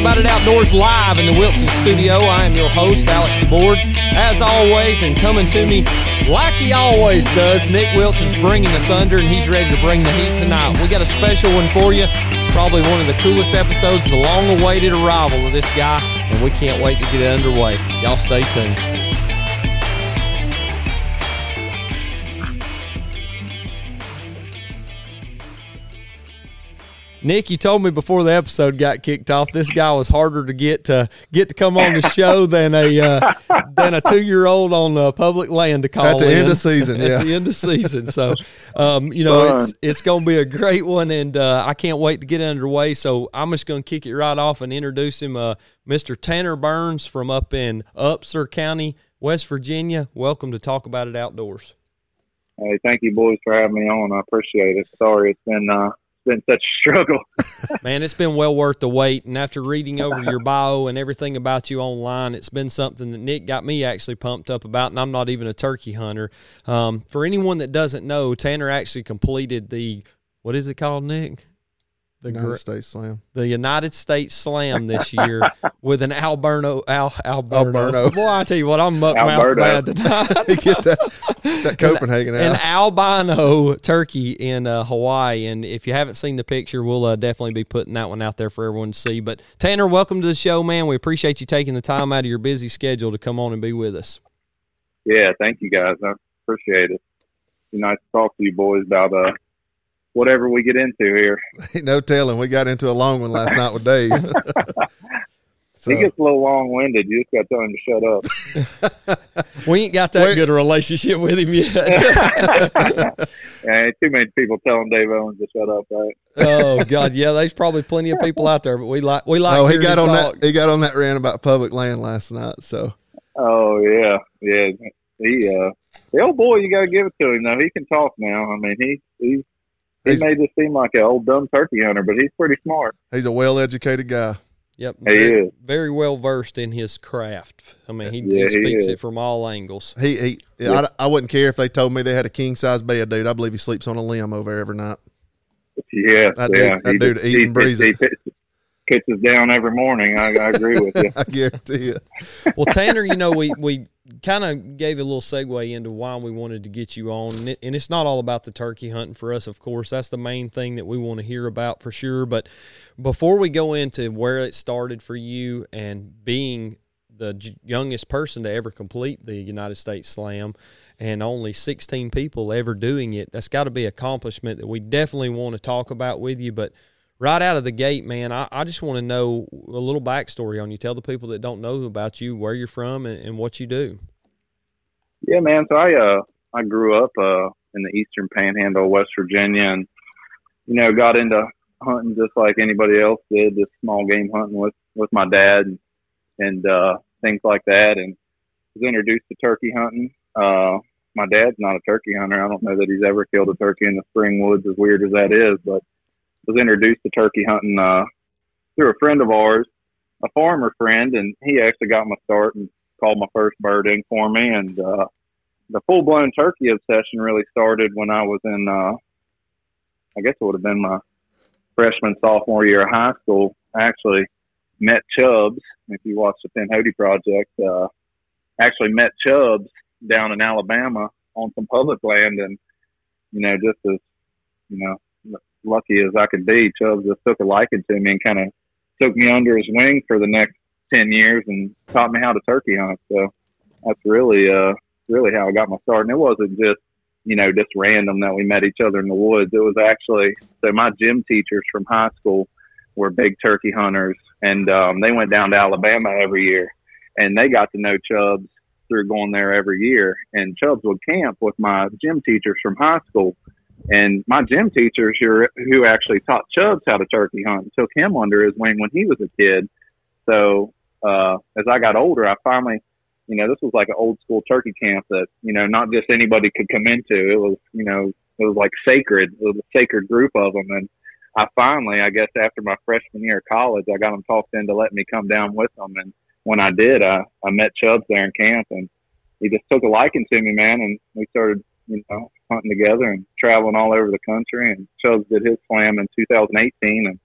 About It Outdoors live in the Wilson studio. I am your host, Alex DeBoard. As always, and coming to me like he always does, Nick Wilson's bringing the thunder, and he's ready to bring the heat tonight. We got a special one for you. It's probably one of the coolest episodes, the long-awaited arrival of this guy, and we can't wait to get it underway. Y'all stay tuned. Nick, you told me before the episode got kicked off, this guy was harder to get to get to come on the show than a uh, than a two year old on uh, public land to call at the in. end of season. at the end of season. So, um, you know, Fun. it's it's going to be a great one, and uh, I can't wait to get underway. So, I'm just going to kick it right off and introduce him, uh, Mr. Tanner Burns from up in Upshur County, West Virginia. Welcome to Talk About It Outdoors. Hey, thank you, boys, for having me on. I appreciate it. Sorry, it's been uh, it's been such a struggle. Man, it's been well worth the wait. And after reading over your bio and everything about you online, it's been something that Nick got me actually pumped up about. And I'm not even a turkey hunter. Um, for anyone that doesn't know, Tanner actually completed the what is it called, Nick? The United gr- States Slam. the United States Slam this year with an Alberno Al Alberno. Alberno. Boy, I tell you what, I'm muck mouthed Alberto. bad tonight. Get that that Copenhagen an out. albino turkey in uh, Hawaii. And if you haven't seen the picture, we'll uh, definitely be putting that one out there for everyone to see. But Tanner, welcome to the show, man. We appreciate you taking the time out of your busy schedule to come on and be with us. yeah, thank you, guys. I appreciate it. Be nice to talk to you, boys, about uh, whatever we get into here. Ain't no telling. We got into a long one last night with Dave. so, He gets a little long winded. You just got to tell him to shut up. We ain't got that Wait. good a relationship with him yet. and too many people telling Dave Owens to shut up, right? oh God, yeah, there's probably plenty of people out there, but we like we like. oh, he got on talk. that. He got on that rant about public land last night. So Oh yeah, yeah. He uh, the old boy, you got to give it to him. Though he can talk now. I mean, he he he He's- may just seem like an old dumb turkey hunter, but he's pretty smart. he's a well-educated guy. Yep, He very, is. very well versed in his craft. I mean, he, Yeah, he he speaks is. it from all angles. He he. Yeah. I, I wouldn't care if they told me they had a king size bed, dude. I believe he sleeps on a limb over every night. Yeah, That yeah. dude- that He dude just- eat it. pitches, pitches down every morning. I, I agree with you. I guarantee you. Well, Tanner, you know, we we kind of gave a little segue into why we wanted to get you on, and, it, and it's not all about the turkey hunting for us, of course. That's the main thing that we want to hear about for sure. But before we go into where it started for you and being the youngest person to ever complete the United States Slam, and only 16 people ever doing it, that's got to be accomplishment that we definitely want to talk about with you. But right out of the gate, man, I, I just want to know a little backstory on you. Tell the people that don't know about you, where you're from, and, and what you do. Yeah, man. So I uh I grew up uh in the eastern panhandle of West Virginia and you know, got into hunting just like anybody else did, just small game hunting with with my dad and, and uh things like that and was introduced to turkey hunting. Uh my dad's not a turkey hunter. I don't know that he's ever killed a turkey in the spring woods as weird as that is, but was introduced to turkey hunting uh through a friend of ours, a farmer friend, and he actually got my start and called my first bird in for me. And uh, the full blown turkey obsession really started when I was in, uh, I guess it would have been my freshman, sophomore year of high school. I actually met Chubbs. If you watch the Pinhoti Project, uh, actually met Chubbs down in Alabama on some public land. And, you know, just as, you know, lucky as I could be, Chubbs just took a liking to me and kind of took me under his wing for the next 10 years and taught me how to turkey hunt. So that's really, uh, really how I got my start. And it wasn't just, you know, just random that we met each other in the woods. It was actually, so my gym teachers from high school were big turkey hunters and, um, they went down to Alabama every year and they got to know Chubbs through going there every year. And Chubbs would camp with my gym teachers from high school. And my gym teachers who, who actually taught Chubbs how to turkey hunt took him under his wing when he was a kid. So uh, as I got older, I finally, you know, this was like an old school turkey camp that you know not just anybody could come into. It was, you know, it was like sacred. It was a sacred group of them, and I finally, I guess, after my freshman year of college, I got them talked into letting me come down with them. And when I did, I I met Chubbs there in camp, and he just took a liking to me, man, and we started, you know, hunting together and traveling all over the country. And Chubbs did his slam in 2018, and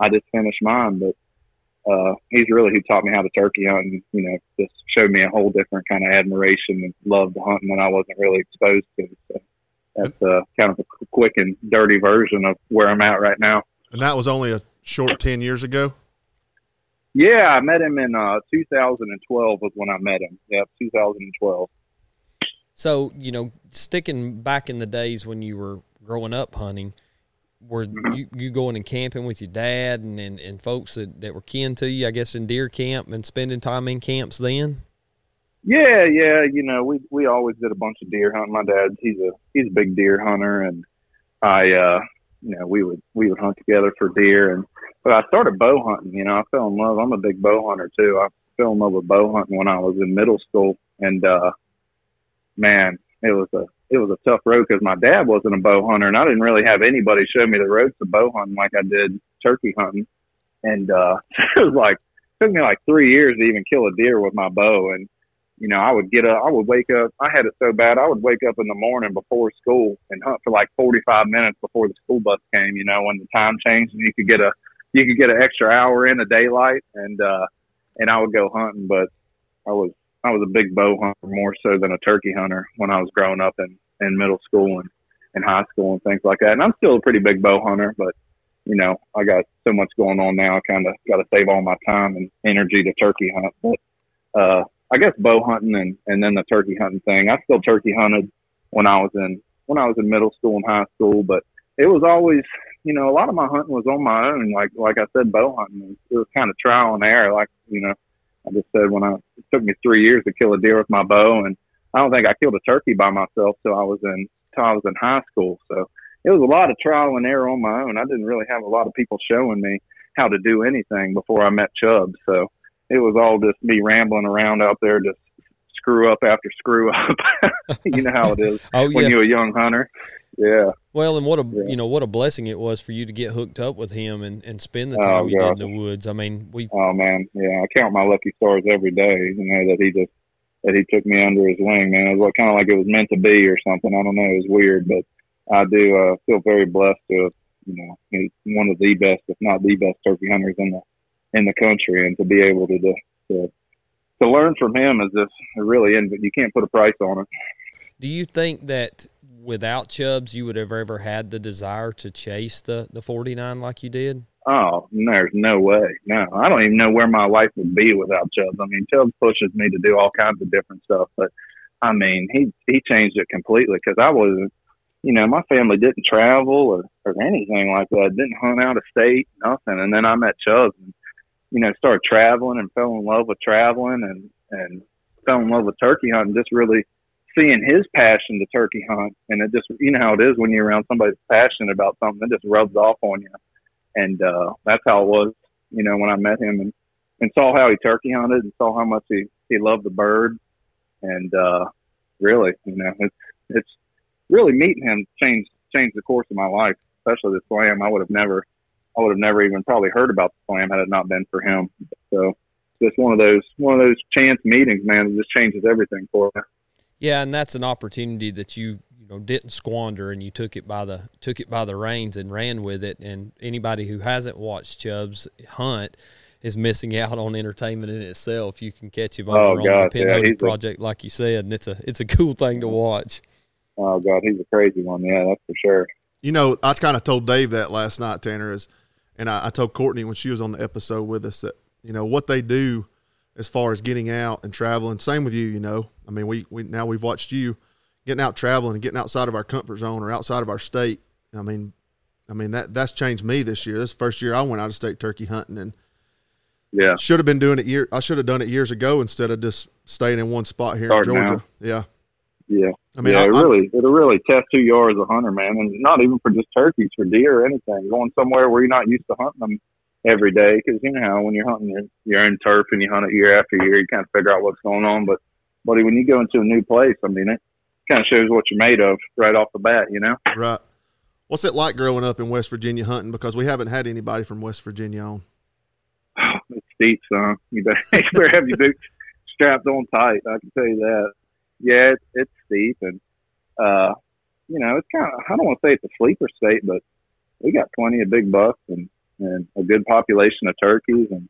I just finished mine. But uh, he's really who taught me how to turkey hunt and, you know, just showed me a whole different kind of admiration and love to hunting that I wasn't really exposed to. So that's uh, kind of a quick and dirty version of where I'm at right now. And that was only a short 10 years ago? Yeah, I met him in uh, 2012 was when I met him. Yeah, 2012. So, you know, sticking back in the days when you were growing up hunting, were mm-hmm. you, you going and camping with your dad and, and, and folks that, that were kin to you, I guess, in deer camp and spending time in camps then? Yeah, yeah. You know, we we always did a bunch of deer hunting. My dad, he's a he's a big deer hunter, and I, uh, you know, we would we would hunt together for deer. And but I started bow hunting. You know, I fell in love. I'm a big bow hunter too. I fell in love with bow hunting when I was in middle school, and uh, man, it was a it was a tough road because my dad wasn't a bow hunter, and I didn't really have anybody show me the ropes of bow hunting like I did turkey hunting. And uh, it was like it took me like three years to even kill a deer with my bow, and you know, I would get up, I would wake up. I had it so bad, I would wake up in the morning before school and hunt for like 45 minutes before the school bus came, you know, when the time changed and you could get a, you could get an extra hour in the daylight and, uh, and I would go hunting, but I was, I was a big bow hunter more so than a turkey hunter when I was growing up in, in middle school and, and high school and things like that. And I'm still a pretty big bow hunter, but you know, I got so much going on now. I kind of got to save all my time and energy to turkey hunt. But, uh, I guess bow hunting and and then the turkey hunting thing. I still turkey hunted when I was in when I was in middle school and high school, but it was always you know a lot of my hunting was on my own. Like like I said, bow hunting it was kind of trial and error. Like you know I just said when I it took me three years to kill a deer with my bow, and I don't think I killed a turkey by myself till I was in till I was in high school. So it was a lot of trial and error on my own. I didn't really have a lot of people showing me how to do anything before I met Chubb. So it was all just me rambling around out there, just screw up after screw up. you know how it is oh, when you're a young hunter. Yeah. Well, and what a yeah. you know what a blessing it was for you to get hooked up with him and, and spend the time oh, you did in the woods. I mean, we. Oh man, yeah, I count my lucky stars every day. You know that he just that he took me under his wing. Man, it was kind of like it was meant to be or something. I don't know. It was weird, but I do uh, feel very blessed to you know he's one of the best, if not the best, turkey hunters in the in the country, and to be able to to, to learn from him is just really, you can't put a price on it. Do you think that without Chubbs, you would have ever had the desire to chase the the forty nine like you did? Oh, there's no way. No, I don't even know where my life would be without Chubbs. I mean, Chubbs pushes me to do all kinds of different stuff, but I mean, he he changed it completely because I wasn't you know, my family didn't travel or, or anything like that. Didn't hunt out of state, nothing. And then I met Chubbs and you know, started traveling and fell in love with traveling and, and fell in love with turkey hunting, just really seeing his passion to turkey hunt. And it just, you know how it is when you're around somebody that's passionate about something, it just rubs off on you. And, uh, that's how it was, you know, when I met him and, and saw how he turkey hunted and saw how much he, he loved the bird. And, uh, really, you know, it's, it's really meeting him changed, changed the course of my life, especially the slam. I would have never, I would have never even probably heard about the slam had it not been for him. So just one of those one of those chance meetings, man. It just changes everything for me. Yeah, and that's an opportunity that you you know didn't squander, and you took it by the took it by the reins and ran with it. And anybody who hasn't watched Chubbs hunt is missing out on entertainment in itself. You can catch him over oh, on the Pinhoti yeah, project, a, like you said, and it's a it's a cool thing to watch. Oh God, he's a crazy one. Yeah, that's for sure. You know, I kind of told Dave that last night, Tanner, is and I, I told Courtney when she was on the episode with us that you know what they do as far as getting out and traveling. Same with you, you know. I mean, we, we now we've watched you getting out traveling and getting outside of our comfort zone or outside of our state. I mean, I mean that that's changed me this year. This first year I went out of state turkey hunting and yeah, should have been doing it year. I should have done it years ago instead of just staying in one spot here Starting in Georgia. Now. Yeah. Yeah. I mean, yeah, I, it really, it'll really test who you are as a hunter, man. And not even for just turkeys, for deer or anything. Going somewhere where you're not used to hunting them every day. Cause you know when you're hunting, you're, you're in turf and you hunt it year after year, you kind of figure out what's going on. But, buddy, when you go into a new place, I mean, it kind of shows what you're made of right off the bat, you know? Right. What's it like growing up in West Virginia hunting? Because we haven't had anybody from West Virginia on. it's steep, son. You better, you better have your boots strapped on tight. I can tell you that yeah, it's, it's steep and, uh, you know, it's kind of, I don't want to say it's a sleeper state, but we got plenty of big bucks and, and a good population of turkeys. And,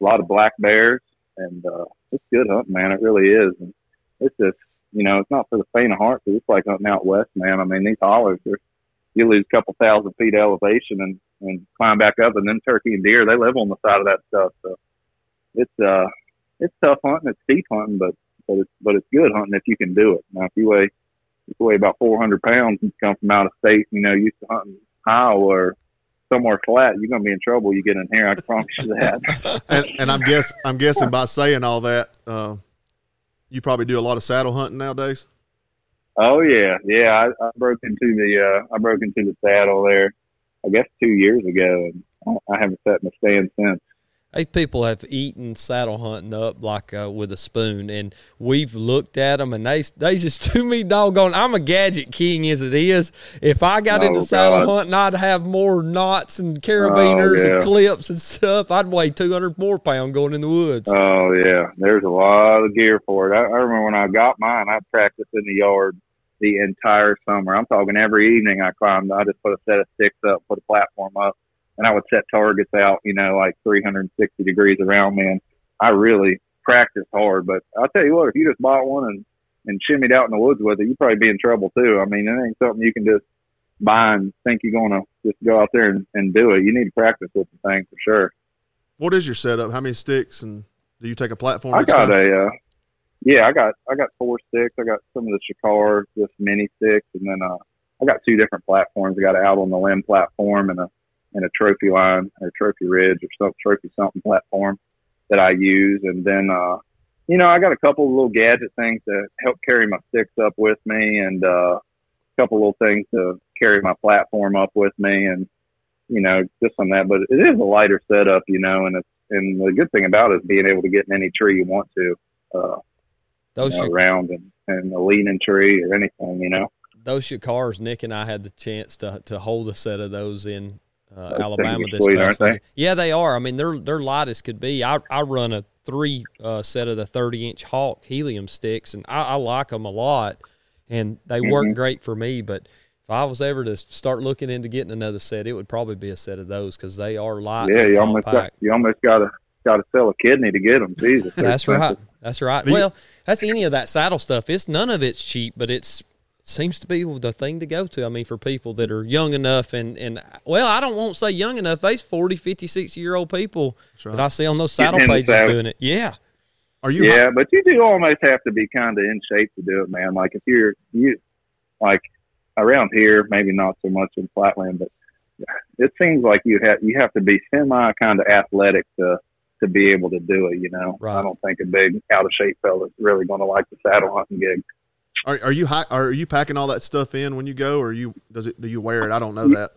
a lot of black bears, and uh, it's good hunting, man. It really is. And it's just, you know, it's not for the faint of heart. Cause it's like hunting out west, man. I mean, these hollers, are, you lose a couple thousand feet elevation and and climb back up, and then turkey and deer, they live on the side of that stuff. So it's uh, it's tough hunting. It's steep hunting, but but it's but it's good hunting if you can do it. Now, if you weigh if you weigh about 400 pounds and come from out of state, you know, used to hunting Iowa or somewhere flat, you're gonna be in trouble. You get in here, I promise you that. and, and I'm guess I'm guessing by saying all that, uh, you probably do a lot of saddle hunting nowadays. Oh yeah, yeah. I, I broke into the uh, I broke into the saddle there, I guess two years ago, and I haven't sat in the stand since. Hey, people have eaten saddle hunting up like uh, with a spoon, and we've looked at them, and they they just to me doggone. I'm a gadget king as it is. If I got oh, into saddle hunting, I'd have more knots and carabiners oh, yeah. and clips and stuff. I'd weigh 200 more pound going in the woods. Oh yeah, there's a lot of gear for it. I, I remember when I got mine, I practiced in the yard the entire summer. I'm talking every evening I climbed. I just put a set of sticks up, put a platform up and I would set targets out, you know, like 360 degrees around me. And I really practiced hard. But I'll tell you what, if you just bought one and, and shimmied out in the woods with it, you'd probably be in trouble too. I mean, it ain't something you can just buy and think you're going to just go out there and, and do it. You need to practice with the thing for sure. What is your setup? How many sticks and do you take a platform? I got time? a, uh, yeah, I got, I got four sticks. I got some of the Shikar, just mini sticks. And then, uh, I got two different platforms. I got an out on the limb platform and a, and a trophy line or trophy ridge or some trophy something platform that I use. And then, uh, you know, I got a couple of little gadget things to help carry my sticks up with me and, uh, a couple little things to carry my platform up with me and, you know, just on that, but it is a lighter setup, you know, and it's, and the good thing about it is being able to get in any tree you want to, uh, those you know, should, around and, and a leaning tree or anything, you know. Those Shikars, Nick and I had the chance to to hold a set of those in uh, Alabama this sweet, past week. Yeah, they are. I mean, they're they're light as could be. I I run a three uh, set of the thirty inch Hawk helium sticks, and I, I like them a lot, and they mm-hmm. work great for me. But if I was ever to start looking into getting another set, it would probably be a set of those because they are light. Yeah, you almost got, you almost got to got to sell a kidney to get them. Jesus, that's right. That's right. Well, that's any of that saddle stuff. It's none of it's cheap, but it's seems to be the thing to go to. I mean, for people that are young enough and, and well, I don't want to say young enough. Those 40, 50, 60 year old people right. that I see on those saddle pages doing it. Yeah. Are you? Yeah, but you do almost have to be kind of in shape to do it, man. Like if you're, you, like around here, maybe not so much in flatland, but it seems like you have, you have to be semi kind of athletic to, to be able to do it, you know. Right. I don't think a big out of shape fella is really going to like the saddle hunting gig. Are, are you are you packing all that stuff in when you go, or you does it do you wear it? I don't know that.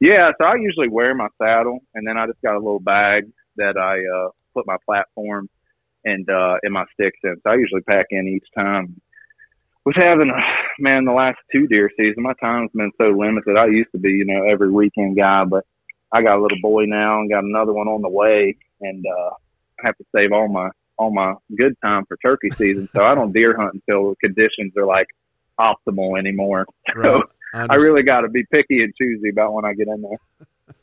Yeah, so I usually wear my saddle, and then I just got a little bag that I uh, put my platform and uh, in my sticks in. So I usually pack in each time. Was having a man the last two deer season. My time's been so limited. I used to be, you know, every weekend guy, but I got a little boy now and got another one on the way, and uh, I have to save all my on my good time for turkey season. so I don't deer hunt until the conditions are like optimal anymore. Right. So I, I really got to be picky and choosy about when I get in there.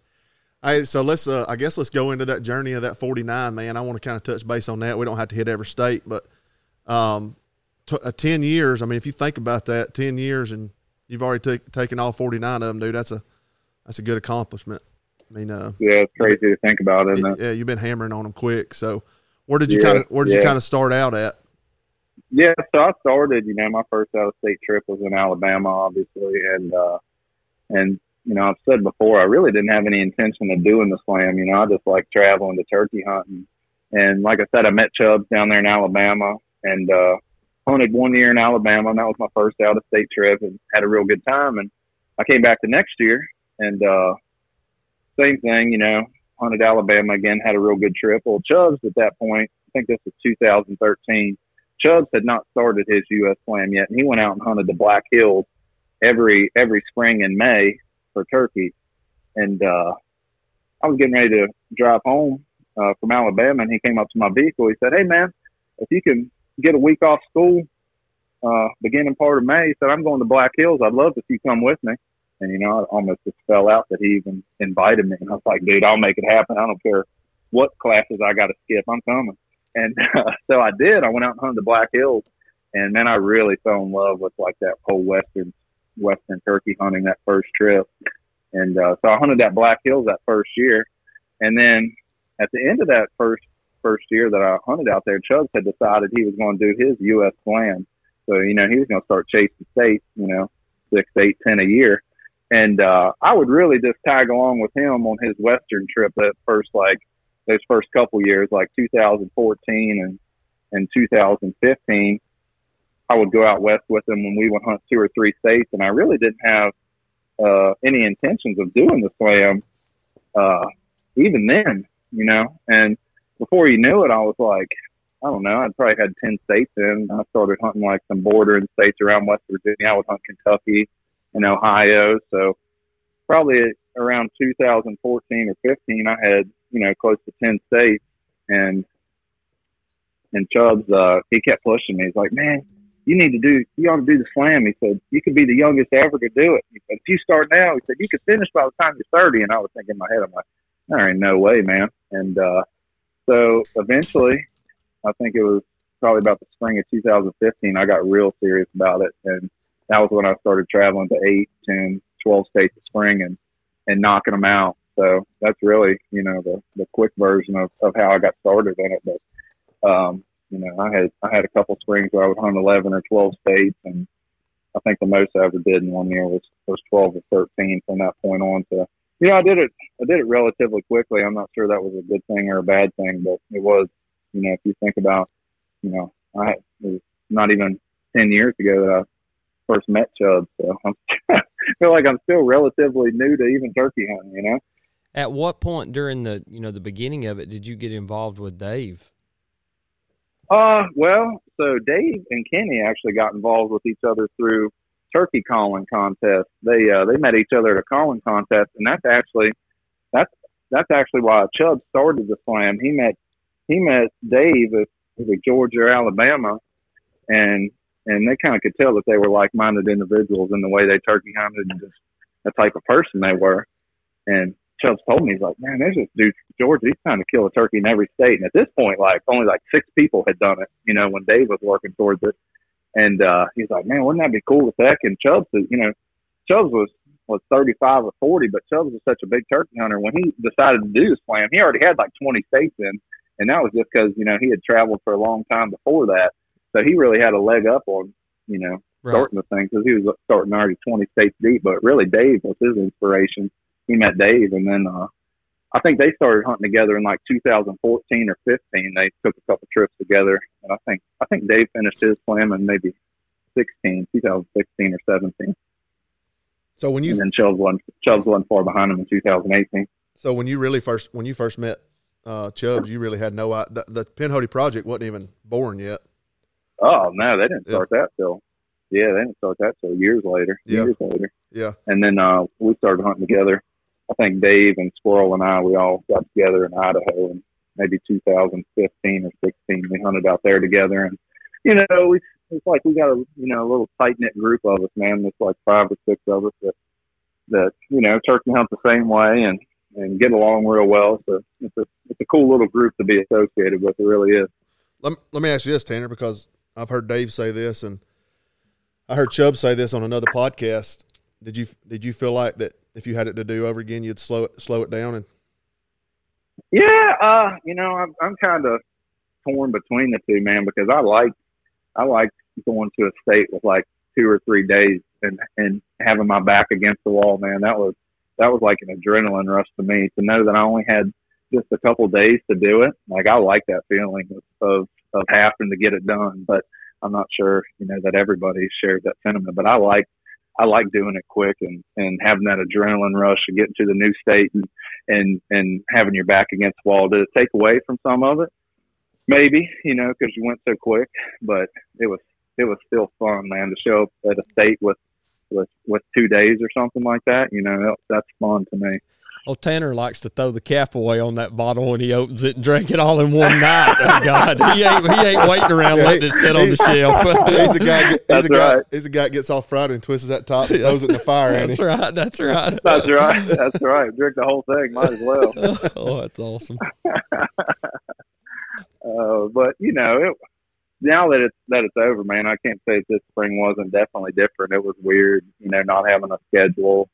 Hey, so let's. Uh, I guess let's go into that journey of that 49, man. I want to kind of touch base on that. We don't have to hit every state, but um, t- uh, 10 years. I mean, if you think about that, 10 years, and you've already t- taken all 49 of them, dude. That's a that's a good accomplishment. I mean, uh, yeah, it's crazy to think about, isn't it? Yeah, you've been hammering on them quick. So, where did you yeah, kind of Where did yeah. you kind of start out at? Yeah, so I started. You know, my first out of state trip was in Alabama, obviously, and uh, and you know, I've said before, I really didn't have any intention of doing the slam. You know, I just like traveling to turkey hunting, and like I said, I met Chubbs down there in Alabama, and uh, hunted one year in Alabama, and that was my first out of state trip, and had a real good time. And I came back the next year, and uh, same thing. You know, hunted Alabama again, had a real good trip. Well, Chubbs at that point, I think this was 2013. Chubbs had not started his U.S. Slam yet, and he went out and hunted the Black Hills every every spring in May for turkey. And uh, I was getting ready to drive home uh, from Alabama, and he came up to my vehicle. He said, "Hey, man, if you can get a week off school uh, beginning part of May, he said I'm going to Black Hills. I'd love if you come with me." And, you know, I almost just fell out that he even invited me. And I was like, dude, I'll make it happen. I don't care what classes I got to skip. I'm coming. And uh, so I did. I went out and hunted the Black Hills, and man, I really fell in love with like that whole western western turkey hunting that first trip. And uh, so I hunted that Black Hills that first year, and then at the end of that first first year that I hunted out there, Chubbs had decided he was going to do his U.S. Slam. So you know he was going to start chasing states, you know, six, eight, ten a year. And uh, I would really just tag along with him on his Western trip that first like those first couple years, like 2014 and and 2015. I would go out west with him when we would hunt two or three states, and I really didn't have uh, any intentions of doing the slam uh, even then, you know. And before you knew it, I was like, I don't know, I'd probably had 10 states in. I started hunting like some bordering states around West Virginia. I would hunt Kentucky and Ohio. So probably around 2014 or 15, I had, you know, close to 10 states. And, and Chubbs, uh, he kept pushing me. He's like, man, you need to do, you ought to do the slam. He said, you could be the youngest ever to do it. He said, if you start now, he said, you could finish by the time you're 30. And I was thinking in my head, I'm like, there ain't no way, man. And, uh, so eventually, I think it was probably about the spring of 2015, I got real serious about it. And that was when I started traveling to eight, ten, twelve states a spring and, and knocking them out. So that's really, you know, the, the quick version of, of how I got started in it. But, um, you know, I had, I had a couple springs where I would hunt 11 or 12 states and I think the most I ever did in one year was, was 12 or 13 from that point on. So, you know, I did it, I did it relatively quickly. I'm not sure that was a good thing or a bad thing, but it was, you know, if you think about, you know, I, it was not even 10 years ago that I first met Chubb. So I'm, I feel like I'm still relatively new to even turkey hunting, you know? At what point during the, you know, the beginning of it, did you get involved with Dave? Uh, well, so Dave and Kenny actually got involved with each other through turkey calling contest. They, uh, they met each other at a calling contest and that's actually, that's, that's actually why Chubb started the slam. He met, he met Dave at, at Georgia or Alabama and and they kind of could tell that they were like-minded individuals in the way they turkey hunted and just the type of person they were. And Chubbs told me, he's like, man, there's this dude Georgia. He's trying to kill a turkey in every state. And at this point, like only like six people had done it, you know, when Dave was working towards it. And, uh, he's like, man, wouldn't that be cool if heck? And Chubbs, you know, Chubbs was, was 35 or 40, but Chubbs was such a big turkey hunter. When he decided to do the slam, he already had like 20 states in. And that was just because, you know, he had traveled for a long time before that. So he really had a leg up on, you know, right. starting the thing because he was starting already 20 states deep. But really, Dave was his inspiration. He met Dave, and then uh, I think they started hunting together in like 2014 or 15. They took a couple trips together, and I think I think Dave finished his slam in maybe 16, 2016 or 17. So when you and then Chubbs won Chubbs won far behind him in 2018. So when you really first when you first met uh, Chubbs, you really had no the, the Pinhoti project wasn't even born yet. Oh no, they didn't start yeah. that till yeah, they didn't start that till years later. Yeah. Years later. Yeah. And then uh we started hunting together. I think Dave and Squirrel and I we all got together in Idaho in maybe 2015 or 16. We hunted out there together, and you know, we it's like we got a you know a little tight knit group of us, man. It's like five or six of us that that you know turkey hunt the same way and and get along real well. So it's a it's a cool little group to be associated with. It really is. Let, let me ask you this, Tanner, because I've heard Dave say this, and I heard Chubb say this on another podcast. Did you did you feel like that if you had it to do over again, you'd slow it slow it down and? Yeah, uh, you know, I'm I'm kind of torn between the two, man, because I like I like going to a state with like two or three days and and having my back against the wall, man. That was that was like an adrenaline rush to me to know that I only had just a couple days to do it. Like I like that feeling of, of of having to get it done. But I'm not sure, you know, that everybody shares that sentiment. But I like I like doing it quick and and having that adrenaline rush of getting to the new state and and and having your back against the wall. Did it take away from some of it? Maybe, you know, because you went so quick. But it was it was still fun, man, to show up at a state with with with two days or something like that. You know, that's fun to me. Oh, Tanner likes to throw the cap away on that bottle when he opens it and drink it all in one night. Oh God, he ain't he ain't waiting around Yeah, letting it sit on the shelf. he's a guy. He's That's a guy. right. He's a guy that gets off Friday and twists that top and throws it in the fire. That's he? right. That's right. That's right. That's right. Drink the whole thing. Might as well. oh, that's awesome. Uh, but you know, it, now that it's that it's over, man, I can't say this spring wasn't definitely different. It was weird, you know, not having a schedule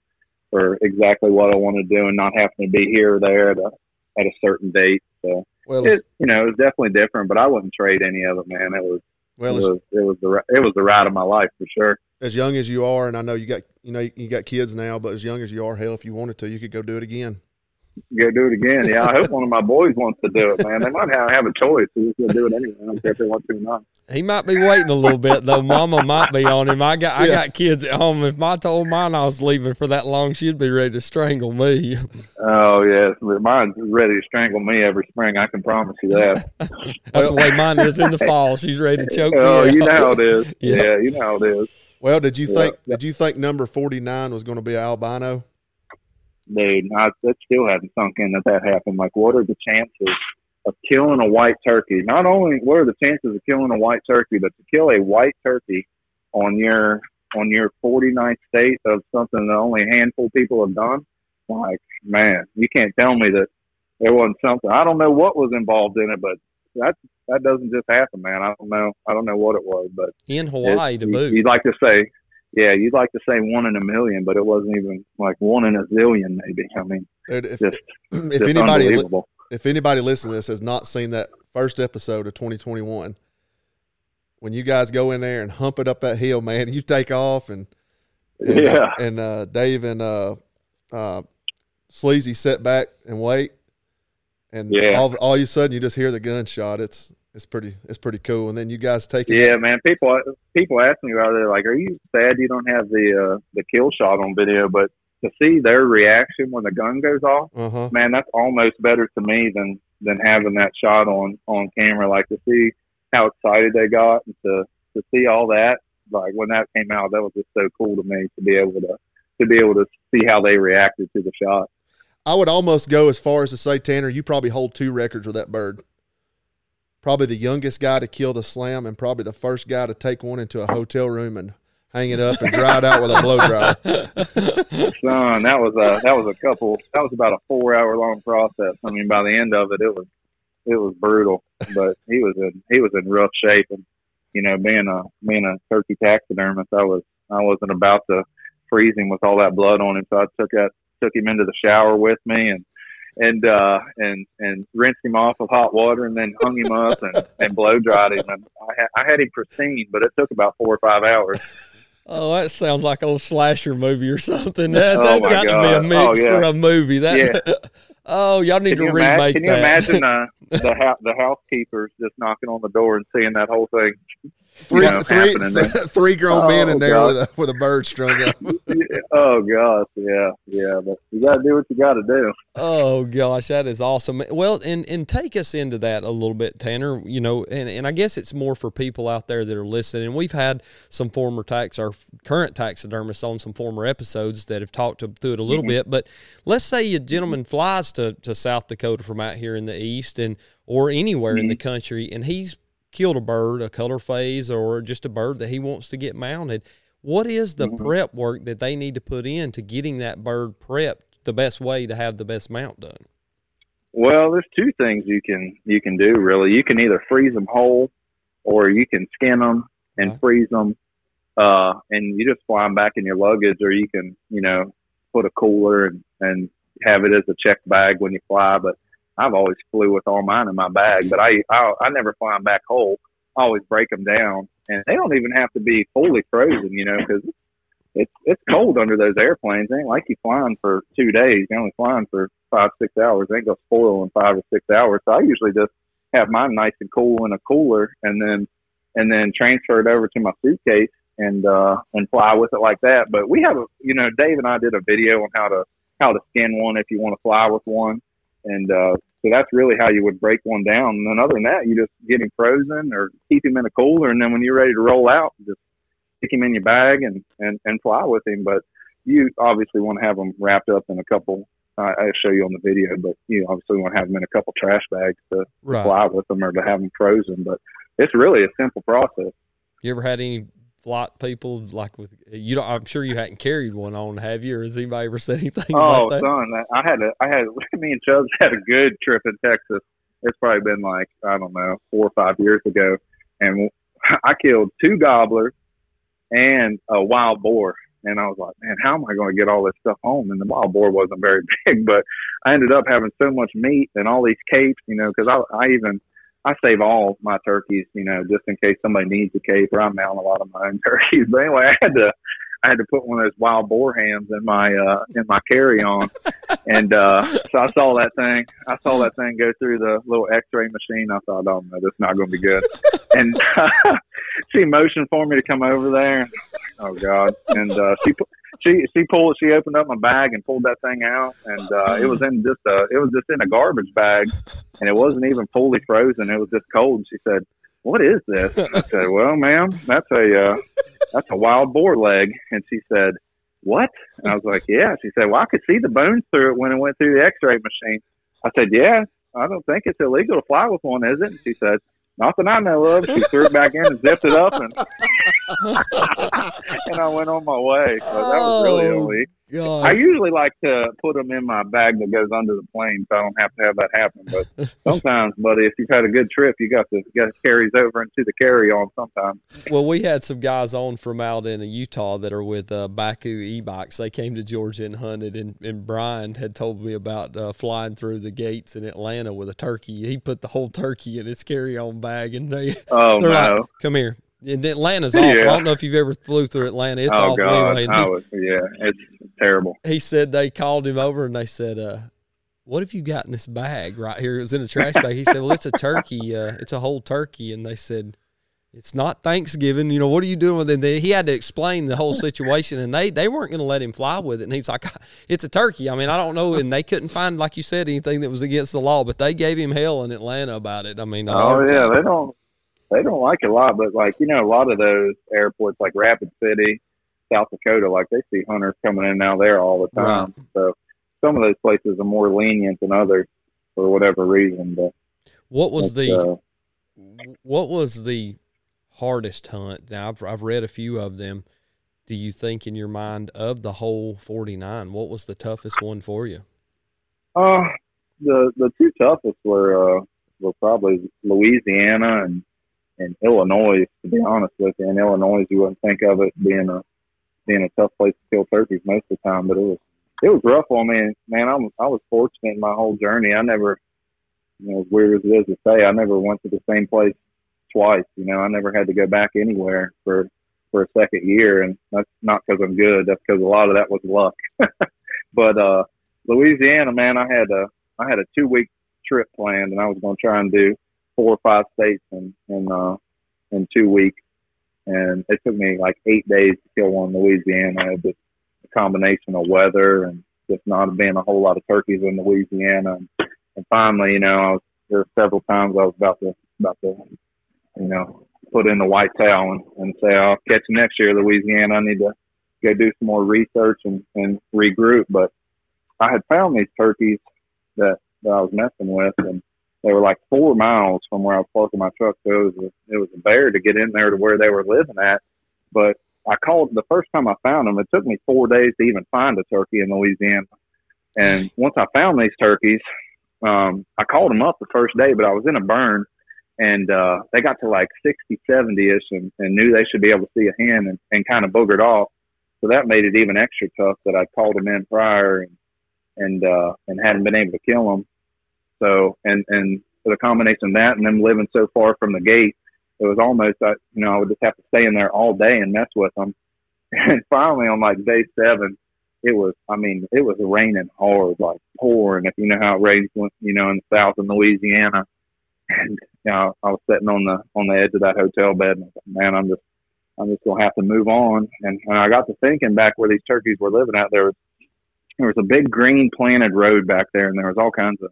for exactly what I want to do and not having to be here or there at a at a certain date. So Well, it, you know, it was definitely different. But I wouldn't trade any of it, man. It was well, it was it was the it was the ride of my life for sure. as young as you are, and I know you got you know you got kids now, but as young as you are, hell, if you wanted to, you could go do it again. Go do it again. Yeah, I hope one of my boys wants to do it, man. They might have, have a choice. They're just gonna do it anyway. I don't care if they want to or not. He might be waiting a little bit though. Mama might be on him. I got I Yeah. got kids at home. If I told mine I was leaving for that long, she'd be ready to strangle me. Oh yes, mine's ready to strangle me every spring. I can promise you that. That's the way mine is in the fall. She's ready to choke Oh, me Oh, you know how it is. Yeah. Yeah, you know how it is. Well, did you Yeah. think did you think number forty nine was going to be albino? Dude, I, it still hasn't sunk in that that happened. Like, what are the chances of killing a white turkey? Not only what are the chances of killing a white turkey, but to kill a white turkey on your on your 49th state of something that only a handful of people have done. Like, man, you can't tell me that there wasn't something. I don't know what was involved in it, but that that doesn't just happen, man. I don't know. I don't know what it was, but in Hawaii to boot. You'd like to say, yeah, you'd like to say one in a million, but it wasn't even like one in a zillion, maybe. I mean, If, just, if just anybody if anybody listening to this has not seen that first episode of 2021, when you guys go in there and hump it up that hill, man, you take off and and, yeah, uh, and uh, Dave and uh, uh, Sleazy sit back and wait, and Yeah. all all of a sudden you just hear the gunshot. It's it's pretty it's pretty cool. And then you guys take it. yeah, man. People people ask me about it, like, "Are you sad you don't have the uh, the kill shot on video?" But to see their reaction when the gun goes off, Uh huh. man, that's almost better to me than than having that shot on on camera. Like to see how excited they got and to to see all that. Like when that came out, that was just so cool to me to be able to to be able to see how they reacted to the shot. I would almost go as far as to say, Tanner, you probably hold two records with that bird. Probably the youngest guy to kill the slam, and probably the first guy to take one into a hotel room and hang it up and dry it out with a blow dryer. Son, that was a that was a couple. That was about a four hour long process. I mean, by the end of it, it was it was brutal. But he was in he was in rough shape, and you know, being a being a turkey taxidermist, I was I wasn't about to freeze him with all that blood on him. So I took that took him into the shower with me and and uh and and rinsed him off with hot water and then hung him up and and blow dried him. And I had, I had him pristine, but it took about four or five hours. Oh, that sounds like a old slasher movie or something. That's, Oh, that's my got to be a mix Oh, yeah. for a movie. That, oh, y'all need Can to you, ima- remake can you imagine uh, the the housekeepers just knocking on the door and seeing that whole thing? Three, you know, three, happening there? three grown men in Oh, there God. with a with a bird strung up. oh gosh, yeah, yeah. But you got to do what you got to do. Oh gosh, that is awesome. Well, and and take us into that a little bit, Tanner. You know, and, and I guess it's more for people out there that are listening. We've had some former tax, our current taxidermists on some former episodes that have talked to, through it a little Mm-hmm. bit. But let's say a gentleman flies to, to South Dakota from out here in the east, and or anywhere in the Mm-hmm. country, and he's killed a bird, a color phase, or just a bird that he wants to get mounted. What is the Mhm. prep work that they need to put into getting that bird prepped the best way to have the best mount done? Well, there's two things you can you can do really. You can either freeze them whole, or you can skin them and Right. freeze them, uh, and you just fly them back in your luggage, or you can you know put a cooler and and have it as a check bag when you fly. But I've always flew with all mine in my bag, but I I, I never fly them back whole. I always break them down, and they don't even have to be fully frozen, you know, because it's it's cold under those airplanes. It ain't like you flying for two days. You're only flying for five six hours. They ain't gonna spoil in five or six hours. So I usually just have mine nice and cool in a cooler, and then and then transfer it over to my suitcase and uh and fly with it like that. But we have a you know Dave and I did a video on how to how to skin one if you want to fly with one, and uh so that's really how you would break one down. And then other than that, you just get him frozen or keep him in a cooler, and then when you're ready to roll out, just stick him in your bag and and and fly with him. But you obviously want to have them wrapped up in a couple I, I show you on the video, but you obviously want to have them in a couple trash bags to Right. fly with them or to have them frozen. But it's really a simple process. You ever had any flight people like with you? Don't, I'm sure you hadn't carried one on, have you? Or has anybody ever said anything Oh, about that? son, I had a, I had me and Chubbs had a good trip in Texas. It's probably been like I don't know four or five years ago, and I killed two gobblers and a wild boar. And I was like, man, how am I going to get all this stuff home? And the wild boar wasn't very big, but I ended up having so much meat and all these capes, you know, because I, I even I save all my turkeys, you know, just in case somebody needs a cape, or I mount a lot of my own turkeys. But anyway, I had to I had to put one of those wild boar hams in my uh in my carry on. and uh so I saw that thing I saw that thing go through the little x ray machine. I thought, Oh no, that's not gonna be good. and she motioned for me to come over there. Oh God. And uh she pu- she she pulled she opened up my bag and pulled that thing out and uh it was in just a it was just in a garbage bag and it wasn't even fully frozen, it was just cold. And She said, What is this? I said, Well, ma'am, that's a uh that's a wild boar leg and she said, What? And I was like, Yeah. She said, Well I could see the bones through it when it went through the x ray machine. I said, Yeah, I don't think it's illegal to fly with one, is it? And she said, Not that I know of. She threw it back in and zipped it up and and I went on my way. So that was really Oh, illegal. I usually like to put them in my bag that goes under the plane, so I don't have to have that happen. But sometimes, buddy, if you've had a good trip, you got to got to carries over into the carry on. Sometimes. Well, we had some guys on from out in Utah that are with uh, Bakcou e-bikes. They came to Georgia and hunted, and, and Brian had told me about uh, flying through the gates in Atlanta with a turkey. He put the whole turkey in his carry-on bag, and they Oh no! like, "Come here." And Atlanta's awful. I don't know if you've ever flew through Atlanta. It's oh awful God! anyway. He- Oh, yeah, it's terrible. he said they called him over and they said, uh, "What have you got in this bag right here?" It was in a trash bag. He said, "Well, it's a turkey. Uh, it's a whole turkey." And they said, "It's not Thanksgiving. You know what are you doing with it?" And they- he had to explain the whole situation, and they they weren't going to let him fly with it. And he's like, "It's a turkey. I mean, I don't know." And they couldn't find, like you said, anything that was against the law, but they gave him hell in Atlanta about it. I mean, Oh yeah, they don't they don't like it a lot, but like you know, a lot of those airports, like Rapid City, South Dakota, like they see hunters coming in and out there all the time. So some of those places are more lenient than others for whatever reason. But What was the uh, what was the hardest hunt? Now I've I've read a few of them. Do you think in your mind of the whole 49, what was the toughest one for you? Uh, the the two toughest were uh, were probably Louisiana and and Illinois. To be honest with you, in Illinois, you wouldn't think of it being a being a tough place to kill turkeys most of the time, but it was it was rough on me. Man, I'm I was fortunate in my whole journey. I never, you know, as weird as it is to say, I never went to the same place twice. You know, I never had to go back anywhere for for a second year, and that's not because I'm good. That's because a lot of that was luck. but uh Louisiana, man, I had a I had a two week trip planned, and I was going to try and do four or five states in in uh, in two weeks. And it took me like eight days to kill one in Louisiana. Was a combination of weather and just not being a whole lot of turkeys in Louisiana. And, and finally, you know, I was there were several times I was about to about to, you know, put in the white towel and, and say, I'll catch you next year, Louisiana. I need to go do some more research and, and regroup. But I had found these turkeys that, that I was messing with, and they were like four miles from where I was parking my truck. So it was a, it was a bear to get in there to where they were living at. But I called the first time I found them. It took me four days to even find a turkey in Louisiana. And once I found these turkeys, um, I called them up the first day, but I was in a burn and uh, they got to like 60, 70 ish and, and knew they should be able to see a hen and, and kind of boogered off. So that made it even extra tough that I called them in prior and, and, uh, and hadn't been able to kill them. So, and, and the combination of that and them living so far from the gate, it was almost, I, you know, I would just have to stay in there all day and mess with them. And finally on like day seven, it was, I mean, it was raining hard, like pouring, if you know how it rains, you know, in the south of Louisiana. And, you know, I was sitting on the, on the edge of that hotel bed and I was like, man, I'm just, I'm just going to have to move on. And, and I got to thinking back where these turkeys were living out there was, there was a big green planted road back there and there was all kinds of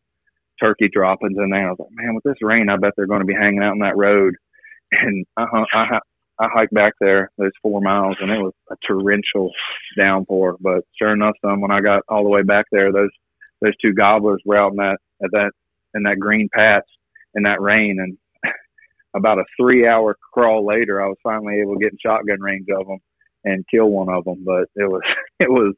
turkey droppings in there. I was like, man, with this rain, I bet they're going to be hanging out on that road. And uh-huh, I, hu- I, I hiked back there those four miles and it was a torrential downpour. But sure enough, son, when I got all the way back there, those those two gobblers were out in that at that in that green patch in that rain, and about a three hour crawl later, I was finally able to get in shotgun range of them and kill one of them. But it was it was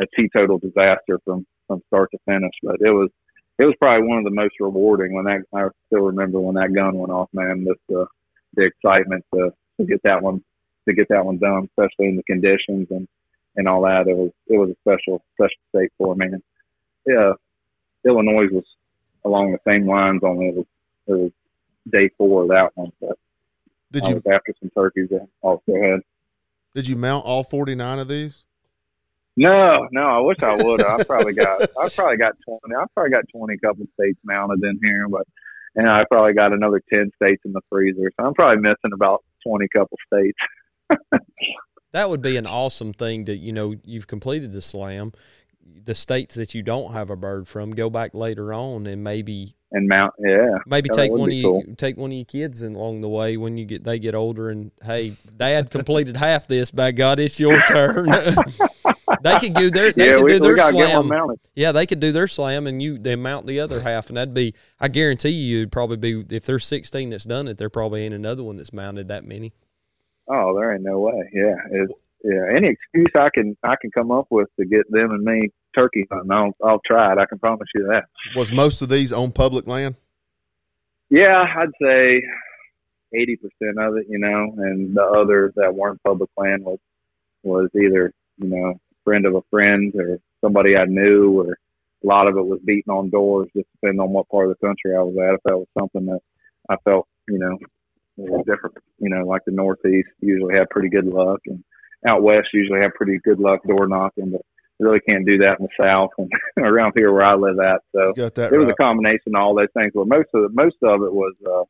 a teetotal disaster from from start to finish. But it was it was probably one of the most rewarding when that I still remember when that gun went off, man. Just the the excitement to, to get that one to get that one done, especially in the conditions and and all that. It was it was a special special state for me. And yeah, Illinois was along the same lines, only it was it was day four of that one. But Did I you was after some turkeys also had. did you mount all forty nine of these? No, no, I wish I would. I probably got I probably got twenty. I probably got twenty couple states mounted in here, but and I probably got another ten states in the freezer. So I'm probably missing about twenty couple states. That would be an awesome thing to, you know, you've completed the slam. The states that you don't have a bird from, go back later on and maybe And mount, yeah, maybe that take one of you cool. take one of your kids in along the way when you get they get older and hey, dad completed half this, by God, it's your turn. they could do their they yeah, could we, do their gotta get slam. mounted. Yeah, they could do their slam and you they mount the other half and that'd be I guarantee you it'd probably be if there's sixteen that's done it, there probably ain't another one that's mounted that many. Oh, there ain't no way. Yeah, it's, yeah. Any excuse I can I can come up with to get them and me turkey hunting, I'll I'll try it. I can promise you that. Was most of these on public land? Yeah, I'd say eighty percent of it, you know, and the others that weren't public land was was either you know a friend of a friend or somebody I knew, or a lot of it was beating on doors, just depending on what part of the country I was at. If that was something that I felt, you know, was different, you know, like the Northeast usually had pretty good luck, and out west usually have pretty good luck door knocking, but you really can't do that in the South and around here where I live at. So You got that it was a combination of all those things. But most of it, most of it was uh,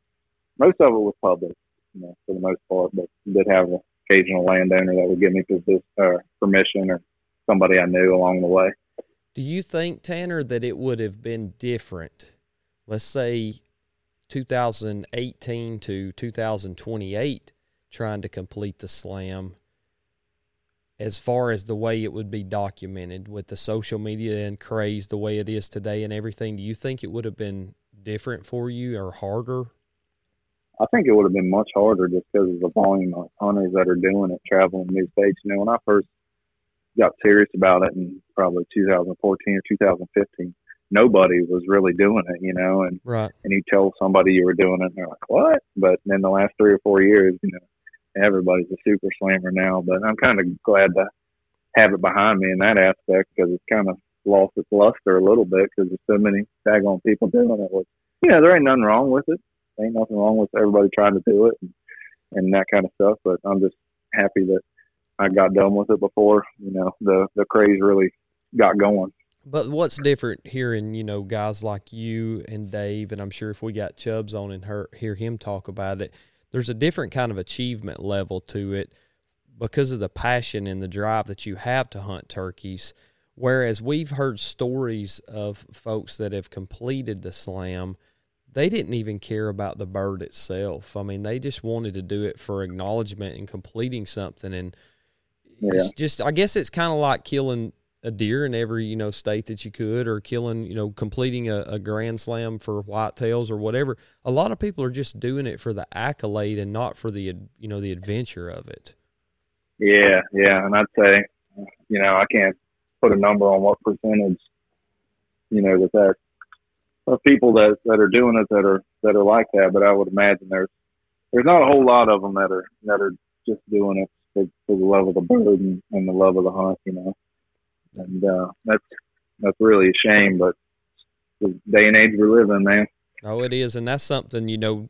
most of it was public, you know, for the most part. But did have an occasional landowner that would give me posi- uh, permission or somebody I knew along the way. Do you think, Tanner, that it would have been different? Let's say 2018 to 2028, trying to complete the slam, as far as the way it would be documented with the social media and craze the way it is today and everything. Do you think it would have been different for you or harder? I think it would have been much harder just because of the volume of hunters that are doing it, traveling new states. You know, when I first got serious about it in probably 2014 or 2015, nobody was really doing it, you know, and Right. and you tell somebody you were doing it, and they're like, "What?" But in the last three or four years, you know, everybody's a super slammer now. But I'm kind of glad to have it behind me in that aspect because it's kind of lost its luster a little bit because there's so many daggone people doing it. With, you know, there ain't nothing wrong with it. There ain't nothing wrong with everybody trying to do it and, and that kind of stuff. But I'm just happy that I got done with it before you know the the craze really got going. But what's different hearing, you know, guys like you and Dave, and I'm sure if we got Chubbs on and hear, hear him talk about it, there's a different kind of achievement level to it because of the passion and the drive that you have to hunt turkeys. Whereas we've heard stories of folks that have completed the slam, they didn't even care about the bird itself. I mean, they just wanted to do it for acknowledgement and completing something. And it's just, I guess it's kind of like killing a deer in every you know state that you could, or killing you know completing a, a grand slam for whitetails or whatever. A lot of people are just doing it for the accolade and not for the you know the adventure of it. Yeah, yeah, and I'd say, you know, I can't put a number on what percentage, you know, that that of people that that are doing it that are that are like that. But I would imagine there's there's not a whole lot of them that are that are just doing it for, for the love of the bird and, and the love of the hunt, you know. And uh, that's that's really a shame, but the day and age we live in, man. Oh, it is, and that's something you know.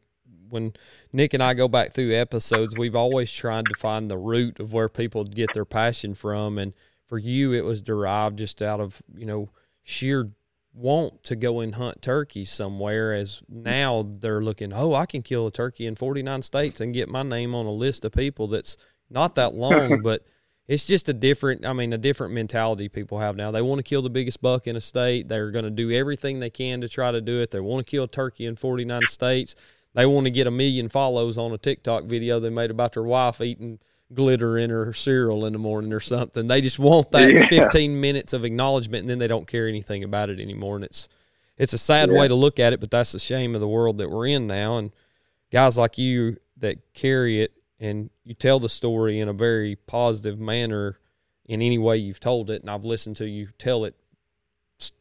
When Nick and I go back through episodes, we've always tried to find the root of where people get their passion from, and for you, it was derived just out of you know sheer want to go and hunt turkeys somewhere. As now they're looking, oh, I can kill a turkey in forty nine states and get my name on a list of people that's not that long, but it's just a different i mean a different mentality people have now they want to kill the biggest buck in a state they're going to do everything they can to try to do it they want to kill a turkey in 49 states they want to get a million follows on a tiktok video they made about their wife eating glitter in her cereal in the morning or something. They just want that Yeah. 15 minutes of acknowledgement and then they don't care anything about it anymore. And it's, it's a sad Yeah. way to look at it, but that's the shame of the world that we're in now. And guys like you that carry it and you tell the story in a very positive manner in any way you've told it. And I've listened to you tell it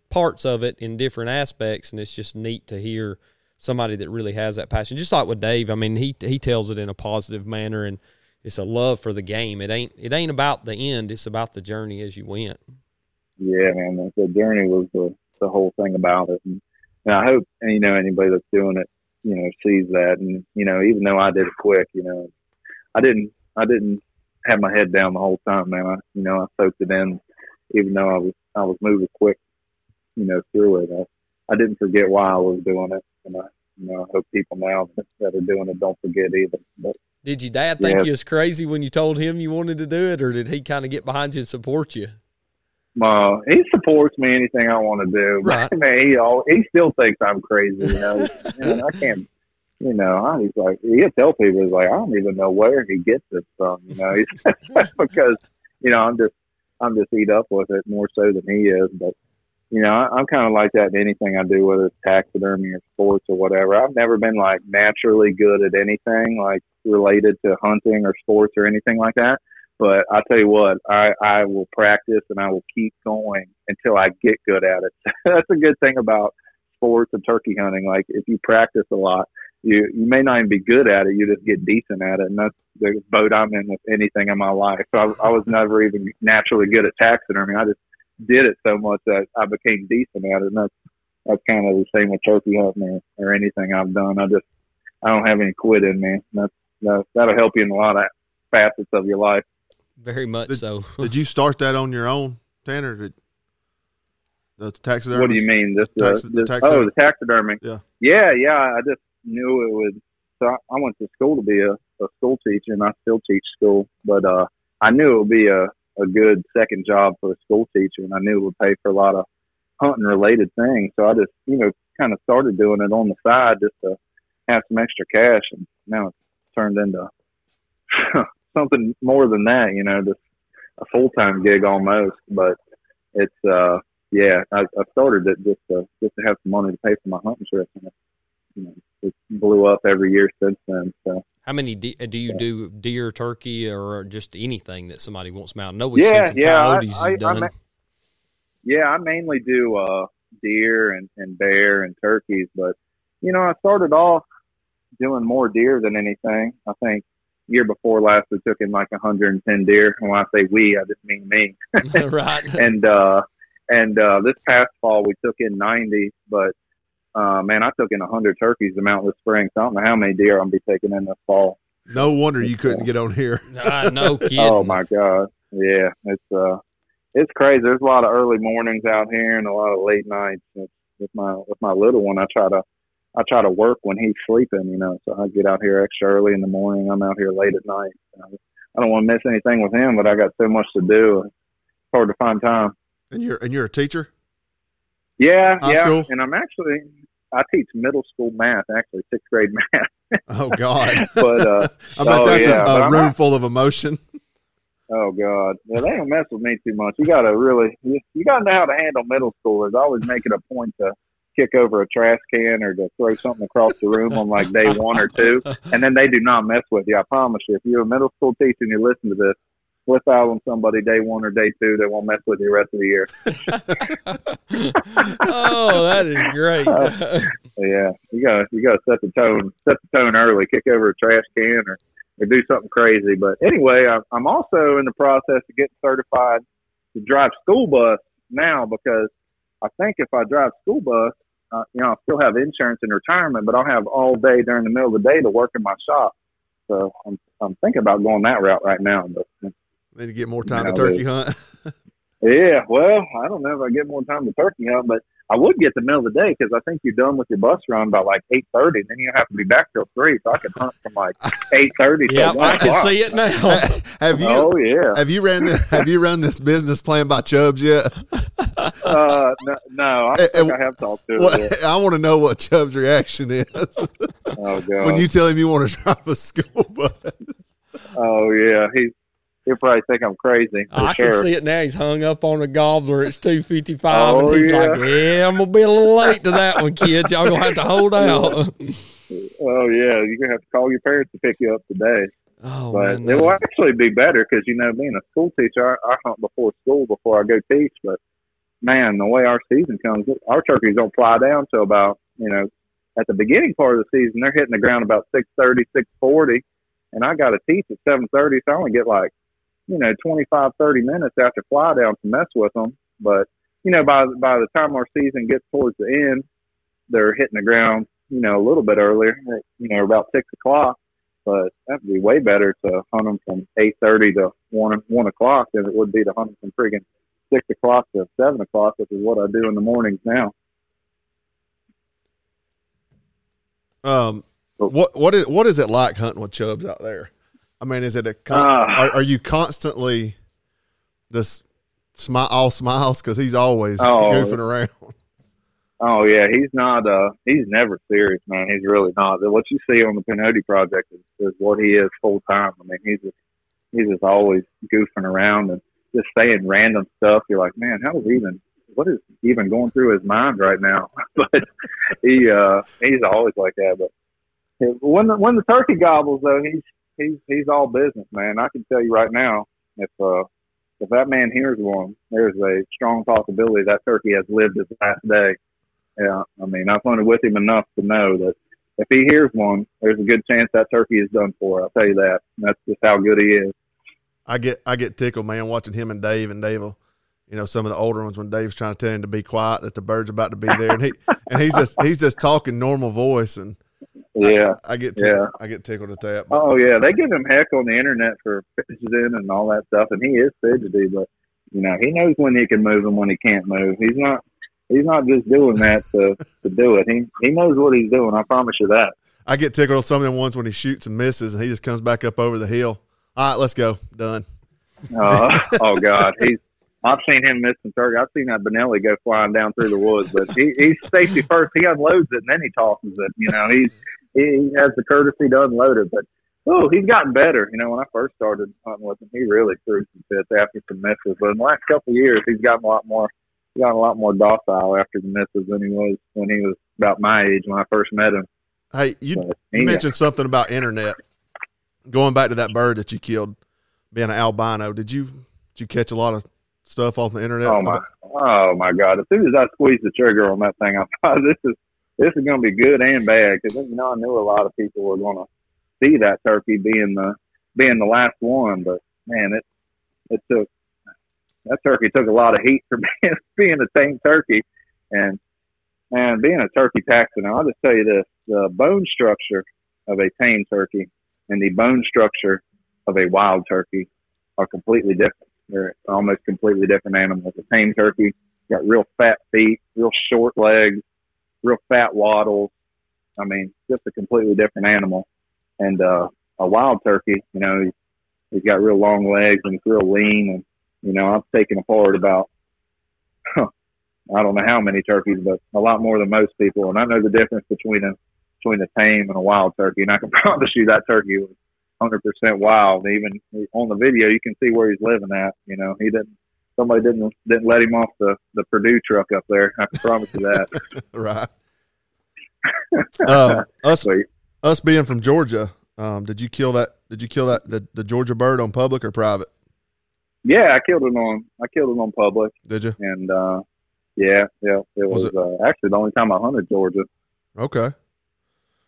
parts of it in different aspects. And it's just neat to hear somebody that really has that passion. Just like with Dave, I mean, he, he tells it in a positive manner and it's a love for the game. It ain't, it ain't about the end. It's about the journey as you went. Yeah, man, the, journey was the the whole thing about it, and, and I hope you know anybody that's doing it, you know, sees that, and you know, even though I did it quick, you know, I didn't I didn't have my head down the whole time, man. I you know I soaked it in, even though I was I was moving quick, you know, through it. I, I didn't forget why I was doing it, and I you know I hope people now that, that are doing it don't forget either. But Did your dad think Yeah. you was crazy when you told him you wanted to do it, or did he kind of get behind you and support you? Uh, he supports me anything I want to do. Right. Man, he all, he still thinks I'm crazy. You know, and I can't. You know, I- he's like he'll tell people he's like I don't even know where he gets this from. You know, because you know I'm just I'm just eat up with it more so than he is. But you know, I, I'm kind of like that in anything I do, whether it's taxidermy or sports or whatever. I've never been like naturally good at anything like related to hunting or sports or anything like that. But I tell you what, I, I will practice and I will keep going until I get good at it. That's a good thing about sports and turkey hunting. Like if you practice a lot, you you may not even be good at it. You just get decent at it, and that's the boat I'm in with anything in my life. So I, I was never even naturally good at taxidermy. I just did it so much that I became decent at it, and that's that's kind of the same with turkey hunting or, or anything I've done. I just I don't have any quit in me. That's that, that'll help you in a lot of facets of your life. Very much Did- so. Did you start that on your own, Tanner? Did the taxidermy? What do you mean? This, uh, Tax- the this taxidermy? oh, the taxidermy. Yeah. yeah, yeah. I just knew it would. So I, I went to school to be a, a school teacher, and I still teach school. But uh, I knew it would be a a good second job for a school teacher, and I knew it would pay for a lot of hunting related things. So I just, you know, kind of started doing it on the side just to have some extra cash, and now it's turned into something more than that. You know, just a full time gig almost. But it's uh yeah, I, I started it just to just to have some money to pay for my hunting trip, and it, you know, it blew up every year since then. So How many de- do you do deer, turkey, or just anything that somebody wants mounted? We've Yeah, seen some yeah, I- coyotes I- I yeah, I mainly do uh deer and and bear and turkeys, but you know, I started off doing more deer than anything. I think year before last we took in like 110 deer, and when I say we, I just mean me. right. and uh and uh this past fall we took in 90 but uh man i took in a 100 turkeys to mount this spring so i don't know how many deer i'll be taking in this fall. No wonder you couldn't get on here. No kidding. oh my god. Yeah it's uh it's crazy. There's a lot of early mornings out here and a lot of late nights It's, with my with my little one. I try to i try to work when he's sleeping you know so i get out here extra early in the morning. I'm out here late at night. I don't want to miss anything with him but i got so much to do. It's hard to find time. And you're and you're a teacher. Yeah, High yeah. school? And I'm actually I teach middle school math, actually sixth grade math. Oh God. But uh I bet Oh, that's yeah, a, a room not- full of emotion. oh god, yeah, they don't mess with me too much. You gotta really you, you gotta know how to handle middle schoolers. I always make it a point to kick over a trash can or to throw something across the room on like day one or two, and then they do not mess with you. I promise you. If you're a middle school teacher and you listen to this. Flip out on somebody day one or day two, that won't mess with you the rest of the year. oh, that is great. Yeah, you gotta you gotta set the tone set the tone early. Kick over a trash can or, or do something crazy. But anyway, I'm, I'm also in the process of getting certified to drive school bus now because I think if I drive school bus, uh, you know, I'll still have insurance in retirement, but I'll have all day during the middle of the day to work in my shop. So I'm I'm thinking about going that route right now. But Then you get more time Yeah, to turkey hunt. yeah, well, I don't know if I get more time to turkey hunt, but I would get the middle of the day because I think you're done with your bus run by like eight thirty. Then you don't have to be back till three, so I could hunt from like eight thirty yeah, one I can see it now. have you Oh yeah. have you ran the, have you run this business plan by Chubbs yet? Uh, no, no, I think eh, I have talked to What, it. I want to know what Chubbs' reaction is Oh god. when you tell him you want to drive a school bus. oh yeah, he's he'll probably think I'm crazy. I sure. can see it now. He's hung up on a gobbler. It's two fifty five, Oh, and he's yeah. like, "Yeah, I'm gonna be a little late to that one, kids. Y'all gonna have to hold out." Oh yeah, you're gonna have to call your parents to pick you up today. Oh But man, it will actually be better because you know, being a school teacher, I, I hunt before school before I go teach. But man, the way our season comes, our turkeys don't fly down till about you know at the beginning part of the season. They're hitting the ground about six thirty, six forty, and I got to teach at seven thirty, so I only get like you know twenty five, thirty minutes after fly down to mess with them. But you know, by by the time our season gets towards the end, they're hitting the ground you know a little bit earlier, you know about six o'clock but that'd be way better to hunt them from eight thirty to one one o'clock than it would be to hunt them from friggin' six o'clock to seven o'clock, which is what I do in the mornings now. Um, what what is what is it like hunting with Chubbs out there? I mean, is it a con- Ah. are, are you constantly just smile all smiles because he's always Oh. goofing around? Oh yeah, he's not. uh He's never serious, man. He's really not. What you see on the Pinhoti project is, is what he is full time. I mean, he's just he's just always goofing around and just saying random stuff. You're like, man, how is even? What is even going through his mind right now? but he uh he's always like that. But when the when the turkey gobbles though, he's he's he's all business, man. I can tell you right now, if uh if that man hears one, there's a strong possibility that turkey has lived his last day. Yeah, I mean, I've hunted with him enough to know that if he hears one, there's a good chance that turkey is done for. I'll tell you that. That's just how good he is. I get I get tickled, man, watching him and Dave and Dave will, you know, some of the older ones when Dave's trying to tell him to be quiet that the bird's about to be there, and he and he's just he's just talking normal voice, and Yeah. I get tickled, Yeah. I get tickled at that. But Oh yeah, they give him heck on the internet for fidgeting and all that stuff, and he is fidgety, but you know he knows when he can move and when he can't move. He's not he's not just doing that to to do it. He he knows what he's doing. I promise you that. I get tickled on some of them ones when he shoots and misses, and he just comes back up over the hill. All right, let's go. Done. Uh, oh God, he's. I've seen him miss some turkey. I've seen that Benelli go flying down through the woods, but he, he's safety first. He unloads it and then he tosses it. You know, he's he has the courtesy to unload it. But oh, he's gotten better. You know, when I first started hunting with him, he really threw some fits after some misses. But in the last couple of years, he's gotten a lot more. He's gotten a lot more docile after the misses than he was when he was about my age when I first met him. Hey, you But you mentioned something about internet. Going back to that bird that you killed, being an albino, did you did you catch a lot of stuff off the internet? Oh my, oh my God! As soon as I squeezed the trigger on that thing, I thought this is this is going to be good and bad because you know I knew a lot of people were going to see that turkey being the being the last one, but man, it it took that turkey took a lot of heat for being being a tame turkey, and and being a turkey Texan. I'll just tell you this: the bone structure of a tame turkey and the bone structure of a wild turkey are completely different. They're almost completely different animals. A tame turkey got real fat feet, real short legs, real fat waddles. I mean, just a completely different animal. And uh, a wild turkey, you know, he's, he's got real long legs and he's real lean. And you know, I've taken apart about I don't know how many turkeys, but a lot more than most people. And I know the difference between a between a tame and a wild turkey. And I can promise you that turkey was 100% wild. Even on the video, you can see where he's living at. You know, he didn't. Somebody didn't didn't let him off the the Perdue truck up there. I can promise you that. right. um, us Sweet. us being from Georgia, um, did you kill that? Did you kill that the, the Georgia bird on public or private? Yeah, I killed it on I killed it on public, Did you? and uh yeah, yeah, it Was was, it- uh, actually the only time I hunted Georgia. Okay.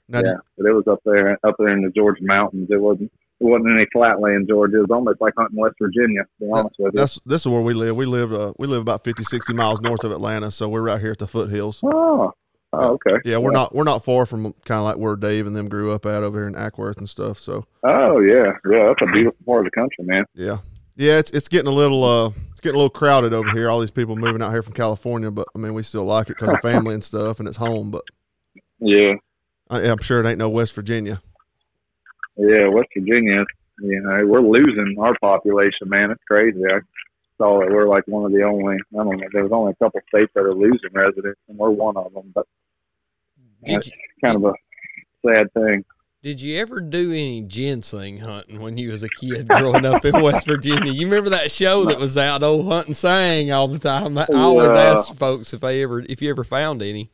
Now, yeah, but it was up there up there in the Georgia mountains. It wasn't wasn't any flatland Georgia. It was almost like hunting West Virginia. To be honest with you. that's this is where we live. We live uh, we live about 50, 60 miles north of Atlanta, so we're right here at the foothills. Oh, oh, okay. Yeah, we're not we're not far from kind of like where Dave and them grew up at over here in Acworth and stuff. So Oh yeah, yeah. That's a beautiful part of the country, man. yeah, yeah, it's it's getting a little uh it's getting a little crowded over here. All these people moving out here from California, but I mean we still like it because of family and stuff, and it's home. But Yeah, I, I'm sure it ain't no West Virginia. Yeah. West Virginia, you know, we're losing our population, man. It's crazy. I saw that we're like one of the only. I don't know. There's only a couple states that are losing residents, and we're one of them. But Did that's kind of a sad thing. Did you ever do any ginseng hunting when you was a kid growing up in West Virginia? You remember that show that was out, old hunt and sang all the time. I always Yeah. ask folks if they ever, if you ever found any.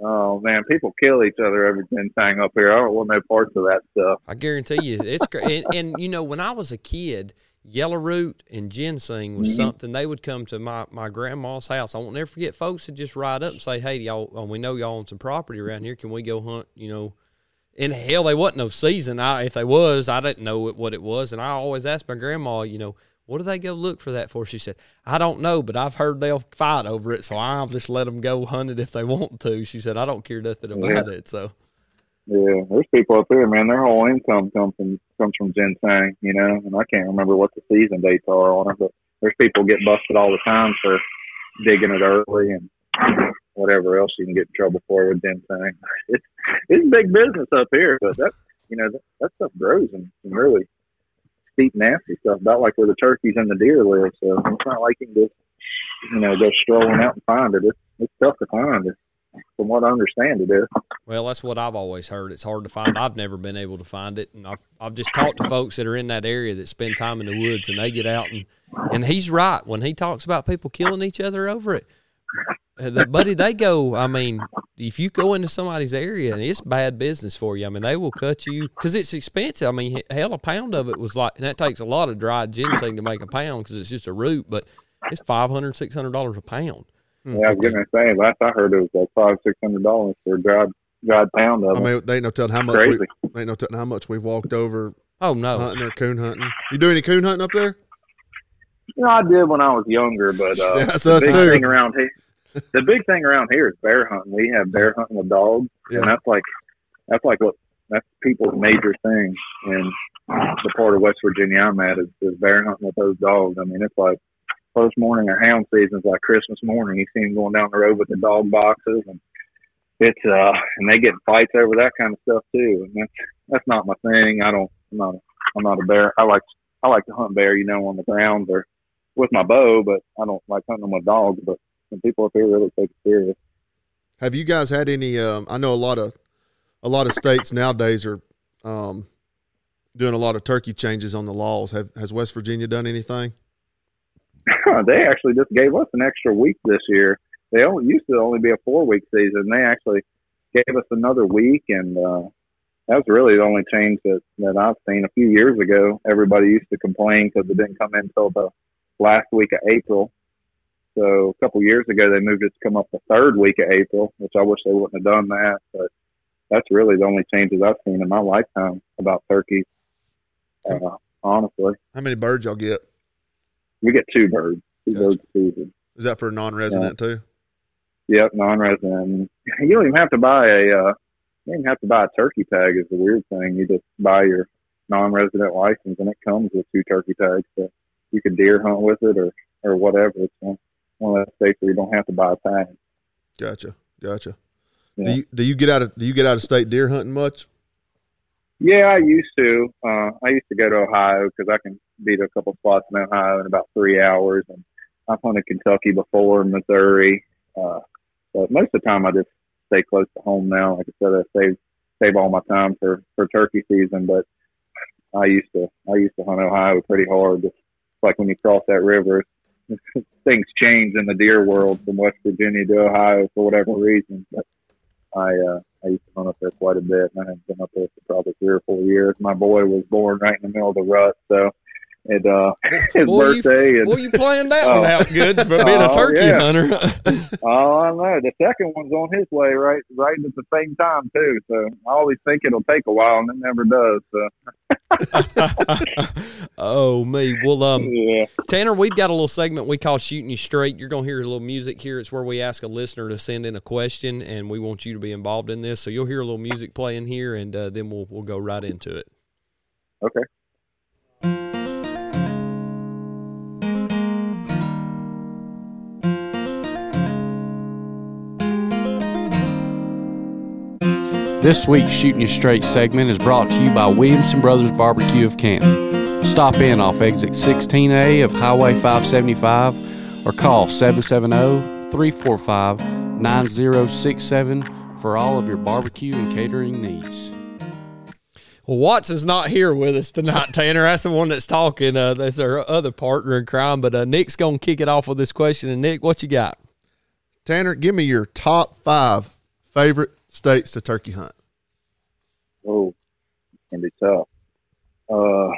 Oh man, people kill each other every ginseng up here. I don't want no parts of that stuff. I guarantee you, it's great. And, and you know, when I was a kid, yellow root and ginseng was Mhm. something they would come to my my grandma's house. I won't never forget. Folks would just ride up and say, "Hey, y'all, uh, we know y'all own some property around here. Can we go hunt?" You know. In hell, they wasn't no season. I, if they was, I didn't know it, what it was. And I always asked my grandma, you know, what do they go look for that for? She said, I don't know, but I've heard they'll fight over it, so I'll just let them go hunt it if they want to. She said, I don't care nothing about it. So Yeah, there's people up here, man. Their whole income comes from comes from ginseng, you know. And I can't remember what the season dates are on it, but there's people get busted all the time for digging it early and whatever else you can get in trouble for with ginseng. It's it's big business up here, but that you know that, that stuff grows some really steep, nasty stuff. About like where the turkeys and the deer live. So it's not like you can just you know go strolling out and find it. It's it's tough to find it. From what I understand, it is. Well, that's what I've always heard. It's hard to find. I've never been able to find it, and I've I've just talked to folks that are in that area that spend time in the woods, and they get out and and he's right when he talks about people killing each other over it. The- buddy, they go. I mean, if you go into somebody's area and it's bad business for you, I mean, they will cut you because it's expensive. I mean, hell, a pound of it was like, and that takes a lot of dried ginseng to make a pound because it's just a root, but it's five hundred, six hundred dollars a pound. Yeah, I was gonna say last I heard it was like five six hundred dollars for a dried dried pound of it. I mean, they ain't no telling how much We, they ain't no telling how much we've walked over Oh no, hunting or coon hunting. You do any coon hunting up there? You know, I did when I was younger, but uh, Yeah, that's the us big too. thing around here, the big thing around here is bear hunting. We have bear hunting with dogs, Yeah. and that's like that's like what that's people's major thing in the part of West Virginia I'm at is, is bear hunting with those dogs. I mean, it's like first morning or hound season is like Christmas morning. You see them going down the road with the dog boxes, and it's uh, and they get fights over that kind of stuff too. And that's that's not my thing. I don't. I'm not. I'm not a bear. I like I like to hunt bear, you know, on the ground or with my bow, but I don't like hunting them with dogs. But some people up here really take it serious. Have you guys had any? Um, I know a lot of a lot of states nowadays are um, doing a lot of turkey changes on the laws. Have has West Virginia done anything? they actually just gave us an extra week this year. They only used to only be a four week season. They actually gave us another week, and uh, that was really the only change that that I've seen. A few years ago, everybody used to complain because it didn't come in until the last week of April. So a couple years ago, they moved it to come up the third week of April, which I wish they wouldn't have done that. But that's really the only changes I've seen in my lifetime about turkeys. Uh, honestly, How many birds y'all get? we get two birds, two Gotcha. birds a season. Is that for a non-resident too? Yep, non-resident. You don't even have to buy a. Uh, you don't even have to buy a turkey tag. Is the weird thing. You just buy your non-resident license, and it comes with two turkey tags. So you can deer hunt with it, or or whatever. It's one, one of those states where you don't have to buy a tag. Gotcha, gotcha. Yeah. Do you do you get out of do you get out of state deer hunting much? Yeah, I used to. Uh, I used to go to Ohio because I can beat a couple spots in Ohio in about three hours, and I've hunted Kentucky before, Missouri. Uh, but most of the time, I just stay close to home now. Like I said, I save save all my time for for turkey season. But I used to I used to hunt Ohio pretty hard. Just like when you cross that river, things change in the deer world from West Virginia to Ohio for whatever reason. But I uh, I used to hunt up there quite a bit, and I haven't been up there for probably three or four years. My boy was born right in the middle of the rut, so it uh his Boy, you- birthday and Boy, you planned that Oh. one out good for being a Oh, turkey yeah. hunter. oh I know the second one's on his way right right at the same time too. So I always think it'll take a while, and it never does. So oh me. Well, um, yeah, Tanner, we've got a little segment we call "Shooting You Straight." You're gonna hear a little music here. It's where we ask a listener to send in a question, and we want you to be involved in this. So you'll hear a little music playing here, and uh, then we'll we'll go right into it. okay. This week's Shooting You Straight segment is brought to you by Williamson Brothers Barbecue of Canton. Stop in off exit 16A of Highway 575 or call 770 345 9067 for all of your barbecue and catering needs. Well, Watson's not here with us tonight, Tanner. That's the one that's talking. Uh, that's our other partner in crime. But uh, Nick's going to kick it off with this question. And Nick, what you got? Tanner, give me your top five favorite states to turkey hunt. Oh, it's gonna be tough. Uh,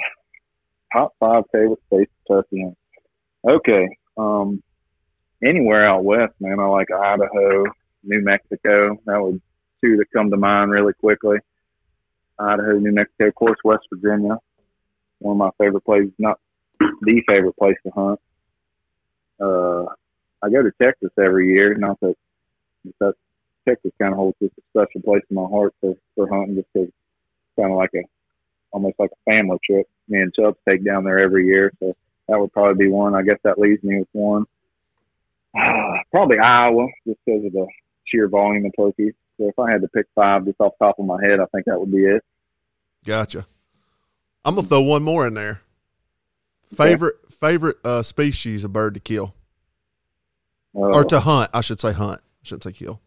top five favorite states to turkey hunt. Okay. Um, anywhere out west, man. I like Idaho, New Mexico. That would two that come to mind really quickly. Idaho, New Mexico, of course, West Virginia. One of my favorite places, not the favorite place to hunt. Uh, I go to Texas every year. Not that that Texas kind of holds just a special place in my heart for for hunting, just because it's kind of like a almost like a family trip. Me and Chubbs take down there every year, so that would probably be one. I guess that leaves me with one. probably Iowa, just because of the sheer volume of turkeys. So if I had to pick five just off the top of my head, I think that would be it. Gotcha. I'm gonna throw one more in there. Favorite favorite uh, species of bird to kill Uh, or to hunt? I should say hunt. I shouldn't say kill.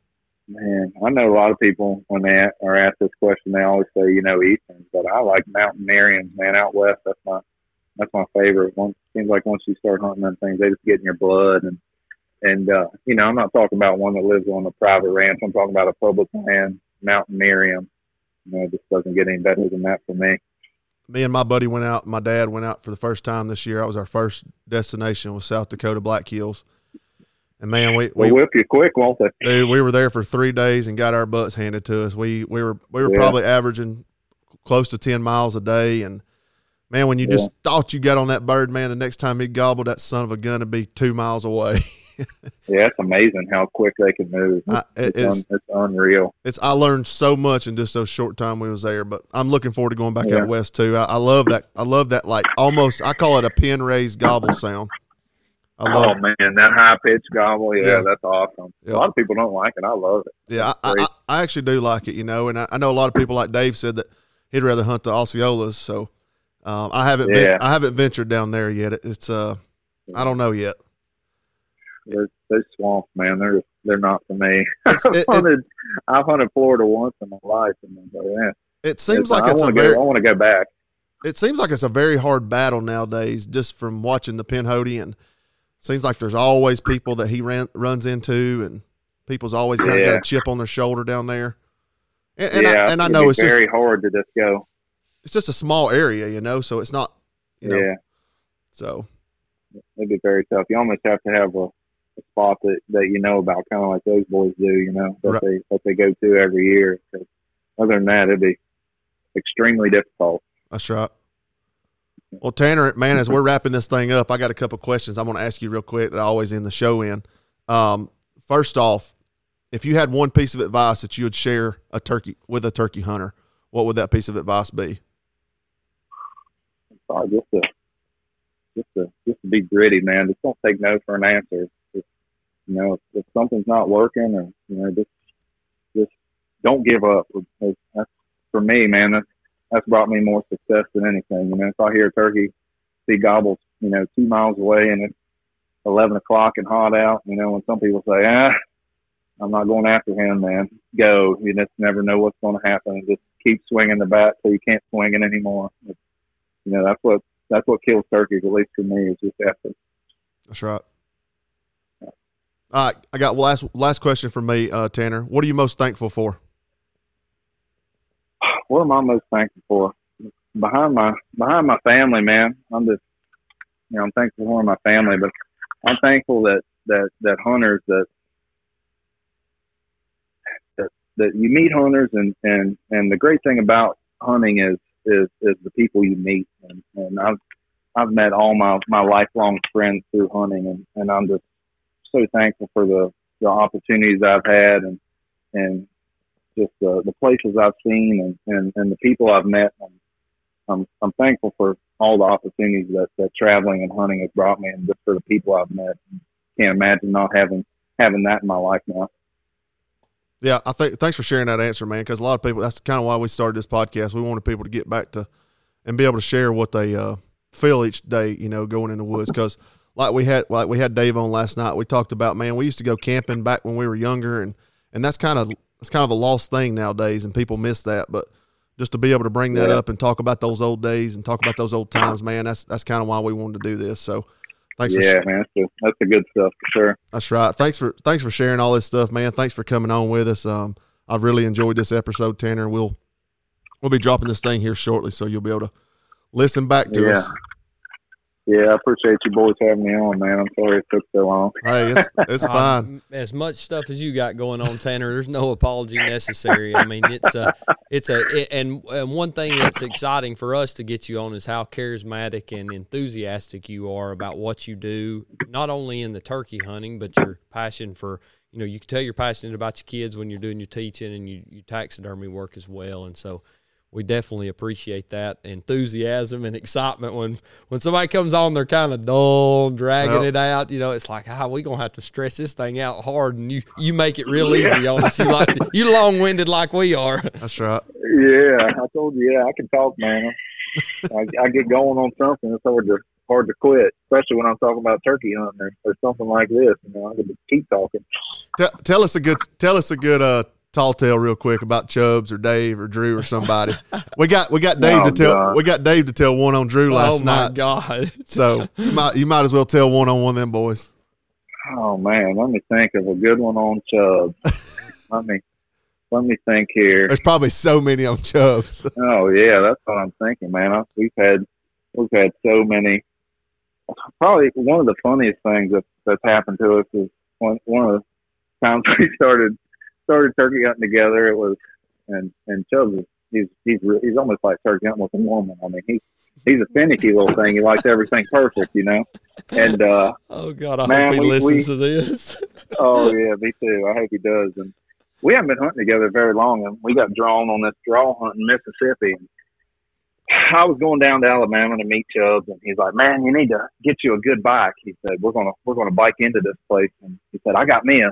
Man, I know a lot of people when they are asked this question, they always say, you know, easterns, but I like mountain Merriams, man, out west. That's my that's my favorite. One seems like once you start hunting them things, they just get in your blood. And and uh, you know, I'm not talking about one that lives on a private ranch. I'm talking about a public land mountain Merriam. You know, it just doesn't get any better than that for me. Me and my buddy went out. My dad went out for the first time this year. That was our first destination was South Dakota Black Hills. And man, we we whip you quick, won't they? dude, we were there for three days and got our butts handed to us. We we were we were Yeah. probably averaging close to ten miles a day, and man, when you just thought you got on that bird, man, the next time he gobbled that son of a gun to be two miles away. Yeah, it's amazing how quick they can move. I, it- It's, un, it's it's unreal. it's I learned so much in just those short time we was there, but I'm looking forward to going back Yeah. out west too. I, I love that. I love that like almost I call it a pin raised gobble sound. Oh man, that high pitched gobble, yeah, Yeah. that's awesome. Yeah. A lot of people don't like it. I love it. Yeah, I, I, I actually do like it, you know, and I, I know a lot of people like Dave said that he'd rather hunt the Osceolas. So um, I haven't ven- Yeah. I haven't ventured down there yet. It's uh I don't know yet. Those, those swamps, man, they're they're not for me. I've it- it- hunted, I've hunted Florida once in my life, and I'm like, yeah, It seems it's- like I it's a want to very go. I want to go back. it seems like it's a very hard battle nowadays. Just from watching the Pinhoti, and seems like there's always people that he ran, runs into, and people's always kind of got a chip on their shoulder down there. And, and yeah, I, and I know it's just very hard to just go. it's just a small area, you know, so it's not you know yeah, so it'd be very tough. You almost have to have a, a spot that that you know about, kind of like those boys do. You know that Right. they that they go to every year. other than that, it'd be extremely difficult. That's right. Well, Tanner, man, as we're wrapping this thing up, I got a couple questions I'm going to ask you real quick that I always end the show in. Um, first off, if you had one piece of advice that you would share a turkey with a turkey hunter, what would that piece of advice be? Probably just to just to just to be gritty, man. Just don't take no for an answer. Just, you know, if, if something's not working, or you know, just just don't give up. That's for me, man. That's that's brought me more success than anything. You know, if I hear a turkey see gobbles, you know, two miles away, and it's eleven o'clock and hot out, you know, when some people say, ah. I'm not going after him, man. Go. You just never know what's going to happen. Just keep swinging the bat till you can't swing it anymore. It's, you know, that's what that's what kills turkeys, at least for me, is just effort. That's right. All right, I got last last question for me, uh, Tanner. What are you most thankful for? What am I most thankful for? Behind my behind my family, man. I'm just you know, I'm thankful for my family, but I'm thankful that that that hunters that that that you meet hunters and and and the great thing about hunting is is is the people you meet and and I've I've met all my my lifelong friends through hunting and and I'm just so thankful for the the opportunities I've had and and just the the places I've seen and and and the people I've met I'm I'm thankful for all the opportunities that that traveling and hunting has brought me and just for the people I've met can't imagine not having having that in my life now Yeah, I think thanks for sharing that answer, man. Because a lot of people, that's kind of why we started this podcast. We wanted people to get back to and be able to share what they uh, feel each day, you know, going in the woods. Because like we had, like we had Dave on last night. We talked about, man, we used to go camping back when we were younger, and and that's kind of it's kind of a lost thing nowadays, and people miss that. But just to be able to bring that Yeah. up and talk about those old days and talk about those old times, man. That's that's kind of why we wanted to do this. So, thanks for Yeah, man, that's that's the good stuff for sure. That's right. Thanks for thanks for sharing all this stuff, man. Thanks for coming on with us. Um, I've really enjoyed this episode, Tanner. We'll we'll be dropping this thing here shortly, so you'll be able to listen back to Yeah. us. Yeah, I appreciate you boys having me on, man. I'm sorry it took so long. Hey, it's it's fine. Um, as much stuff as you got going on, Tanner, there's no apology necessary. I mean, it's a, it's a, it- and, and one thing that's exciting for us to get you on is how charismatic and enthusiastic you are about what you do, not only in the turkey hunting, but your passion for, you know, you can tell you're passionate about your kids when you're doing your teaching and you, you taxidermy work as well. And so, we definitely appreciate that enthusiasm and excitement when when somebody comes on they're kind of dull dragging Well- it out you know it's like ah we gonna have to stretch this thing out hard and you you make it real easy on us you like to, you long-winded like we are That's right. Yeah, I told you. Yeah, I can talk, man. I, I get going on something. It's hard to hard to quit, especially when I'm talking about turkey hunting or, or something like this. You know, I can just keep talking. Tell, tell us a good tell us a good uh tall tale real quick about Chubbs or Dave or Drew or somebody. we got we got Dave Oh, to tell God. we got Dave to tell one on Drew oh, last night. oh my night. god So you might you might as well tell one on one of them boys. Oh man, let me think of a good one on Chubb. let me let me think here. There's probably so many on Chubbs. Oh yeah, that's what I'm thinking, man. I, we've had we've had so many. Probably one of the funniest things that that's happened to us is one one of the times we started started turkey hunting together. It was and and Chubbs is he's he's he's almost like turkey hunting with a woman. I mean he's he's a finicky little thing. He likes everything perfect, you know. And uh oh god i Man, hope he we- listens we- to this Oh yeah, me too. I hope he does. And we haven't been hunting together very long, and we got drawn on this draw hunt in Mississippi. And I was going down to Alabama to meet Chubbs, and he's like, "Man, you need to get you a good bike." He said, "We're gonna we're gonna bike into this place." And he said, "I got me a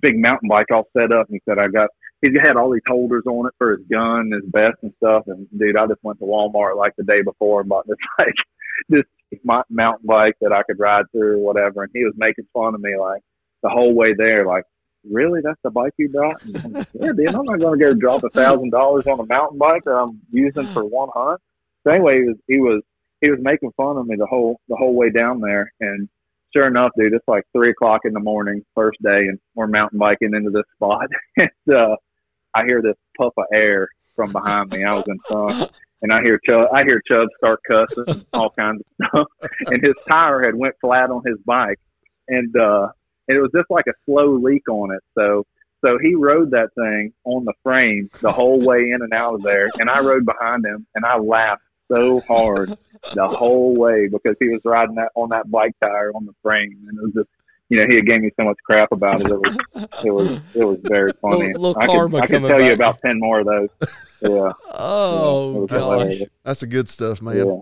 big mountain bike all set up." And he said, "I got." He had all these holders on it for his gun, his vest, and stuff. And dude, I just went to Walmart like the day before and bought this like this mountain bike that I could ride through or whatever. And he was making fun of me like the whole way there, like, really, that's the bike you bought? And I'm like, yeah, dude, I'm not going to go drop a thousand dollars on a mountain bike that I'm using for one hunt. So anyway, he was he was he was making fun of me the whole the whole way down there, and sure enough, dude, it's like three o'clock in the morning, first day, and we're mountain biking into this spot, and uh, I hear this puff of air from behind me. I was in front. And I hear Chubb, I hear Chubb start cussing, all kinds of stuff. And his tire had went flat on his bike, and uh, and it was just like a slow leak on it. So so he rode that thing on the frame the whole way in and out of there, and I rode behind him, and I laughed so hard the whole way because he was riding that on that bike tire on the frame, and it was just. You know, he had gave me so much crap about it. It was, it was, it was very funny. Little- little I karma could, I could coming tell you about ten more of those. Yeah. oh it was gosh. That's the good stuff, man. Yeah,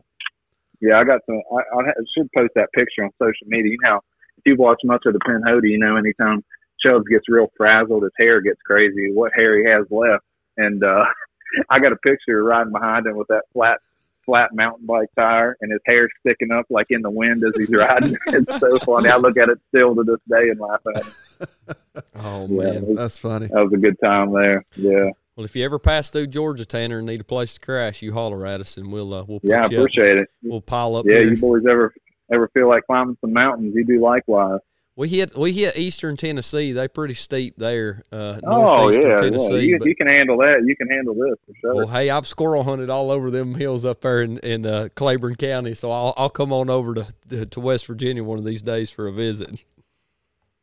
yeah. I got some. I, I should post that picture on social media. You know, if you watch much of the Pinhoti, you know, anytime Chubbs gets real frazzled, his hair gets crazy. What hair he has left, and uh, I got a picture riding behind him with that flat, flat mountain bike tire, and his hair sticking up like in the wind as he's riding. it's so funny. I look at it still to this day and laugh at it. oh Yeah, man was- That's funny. that was a good time there. Yeah, well if you ever pass through georgia tanner and need a place to crash you holler at us and we'll uh, we'll yeah. I you up appreciate it. we'll pile up Yeah, there. you boys ever ever feel like climbing some mountains? You do likewise. We hit we hit Eastern Tennessee. They pretty steep there. Uh, Oh yeah, Tennessee. yeah. You, but, you can handle that. You can handle this for sure. well, hey, I've squirrel hunted all over them hills up there in, in uh, Claiborne County, so I'll I'll come on over to, to to West Virginia one of these days for a visit.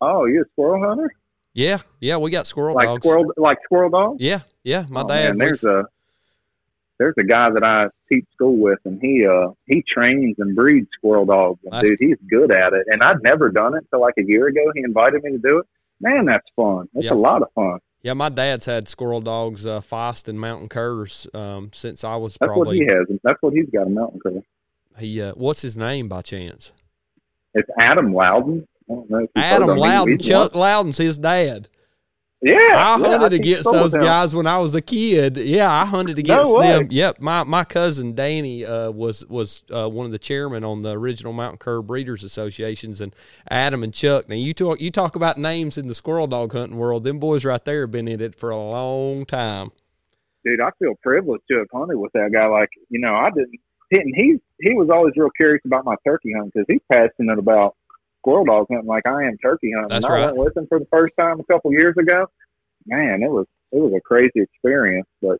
oh, you a squirrel hunter? Yeah, yeah, we got squirrel Like dogs. squirrel, like squirrel dogs? Yeah, yeah. My oh, dad. Man, there's a there's a guy that I teach school with, and he uh he trains and breeds squirrel dogs. And That's- dude, he's good at it. And I'd never done it until like a year ago. He invited me to do it. Man, that's fun. It's Yeah. a lot of fun. yeah, my dad's had squirrel dogs, uh, Feist and Mountain Curs, um, since I was That's what he has. That's what he's got a mountain cur. he. Uh, what's his name by chance? It's Adam Loudon. I don't know if you've heard Adam. Loudon. Chuck Loudon's his dad. Yeah, I yeah, hunted against those guys when I was a kid. Yeah, I hunted against way. them. Yep, my my cousin Danny uh, was was uh, one of the chairmen on the original Mountain Cur Breeders Associations, and Adam and Chuck. Now you talk you talk about names in the squirrel dog hunting world. Them boys right there have been in it for a long time. dude, I feel privileged to have hunted with that guy. Like, you know, I didn't. And he he was always real curious about my turkey hunting because he's passionate about squirrel dogs hunting like I am turkey hunting. That's and I went with him for the first time a couple years ago. Man, it was it was a crazy experience, but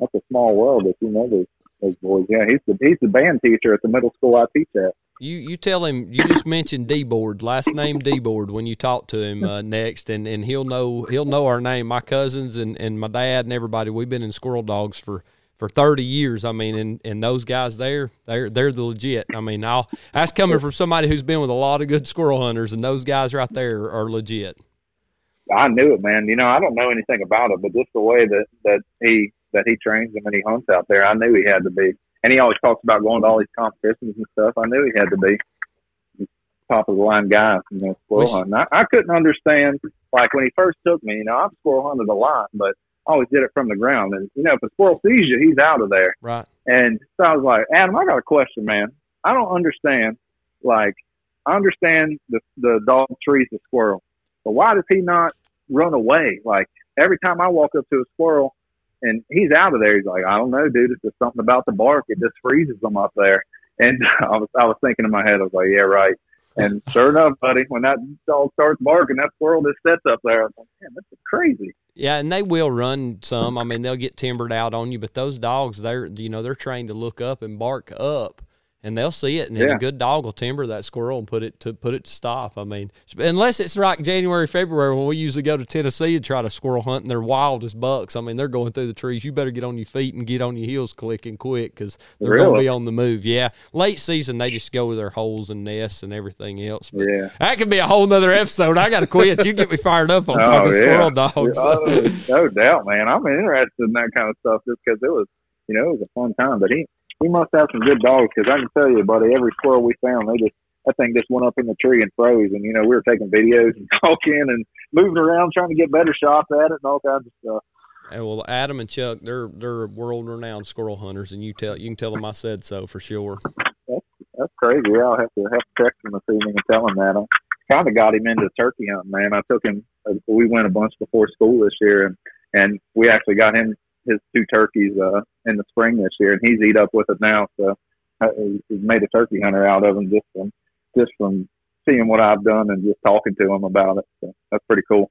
that's a small world if you know those, those boys. Yeah, he's the he's the band teacher at the middle school I teach at. You you tell him you just mentioned D board last name D board when you talk to him uh, next and, and he'll know he'll know our name my cousins and, and my dad and everybody we've been in squirrel dogs for, for thirty years I mean and, and those guys there they're they're the legit I mean I'll that's coming from somebody who's been with a lot of good squirrel hunters and those guys right there are legit I knew it, man. You know, I don't know anything about it, but just the way that that he that he trains them and he hunts out there, I knew he had to be. And he always talks about going to all these competitions and stuff. I knew he had to be top of the line guy, you know, squirrel hunting. I, I couldn't understand like when he first took me. You know, I've squirrel hunted a lot, but always did it from the ground. And you know, if a squirrel sees you, he's out of there. right And so I was like, Adam, I got a question, man. I don't understand. Like, I understand the the dog trees the squirrel, but why does he not run away? Like every time I walk up to a squirrel and he's out of there, he's like, I don't know, dude. It's just something about the bark. It just freezes them up there. And I was I was thinking in my head, I was like, yeah, right. And sure enough, buddy, when that dog starts barking, that squirrel just sets up there. I was like, man, that's crazy. Yeah, and they will run some. I mean, they'll get timbered out on you, but those dogs, they're you know they're trained to look up and bark up, and they'll see it, and then Yeah. a good dog will timber that squirrel and put it to put it to stop. I mean, unless it's like January, February when we usually go to Tennessee and try to squirrel hunt, and they're wild as bucks. I mean, they're going through the trees. You better get on your feet and get on your heels clicking quick because they're going to be on the move. Yeah, late season they just go with their holes and nests and everything else. But Yeah. that could be a whole nother episode. I got to quit. You get me fired up on Oh, talking yeah. squirrel dogs. Oh, no doubt, man. I'm interested in that kind of stuff just because it was, you know, it was a fun time. But he he must have some good dogs because I can tell you, buddy, every squirrel we found, they just that thing just went up in the tree and froze. And you know, we were taking videos and talking and moving around trying to get better shots at it and all kinds of stuff. And well, Adam and Chuck, they're they're world renowned squirrel hunters, and you tell you can tell them I said so for sure. That's crazy. Yeah, I'll have to have to text him this evening and tell him that. I kind of got him into turkey hunting, man. I took him. Uh, we went a bunch before school this year, and and we actually got him his two turkeys uh, in the spring this year, and he's eat up with it now. So uh, he's made a turkey hunter out of him just from just from seeing what I've done and just talking to him about it. So that's pretty cool.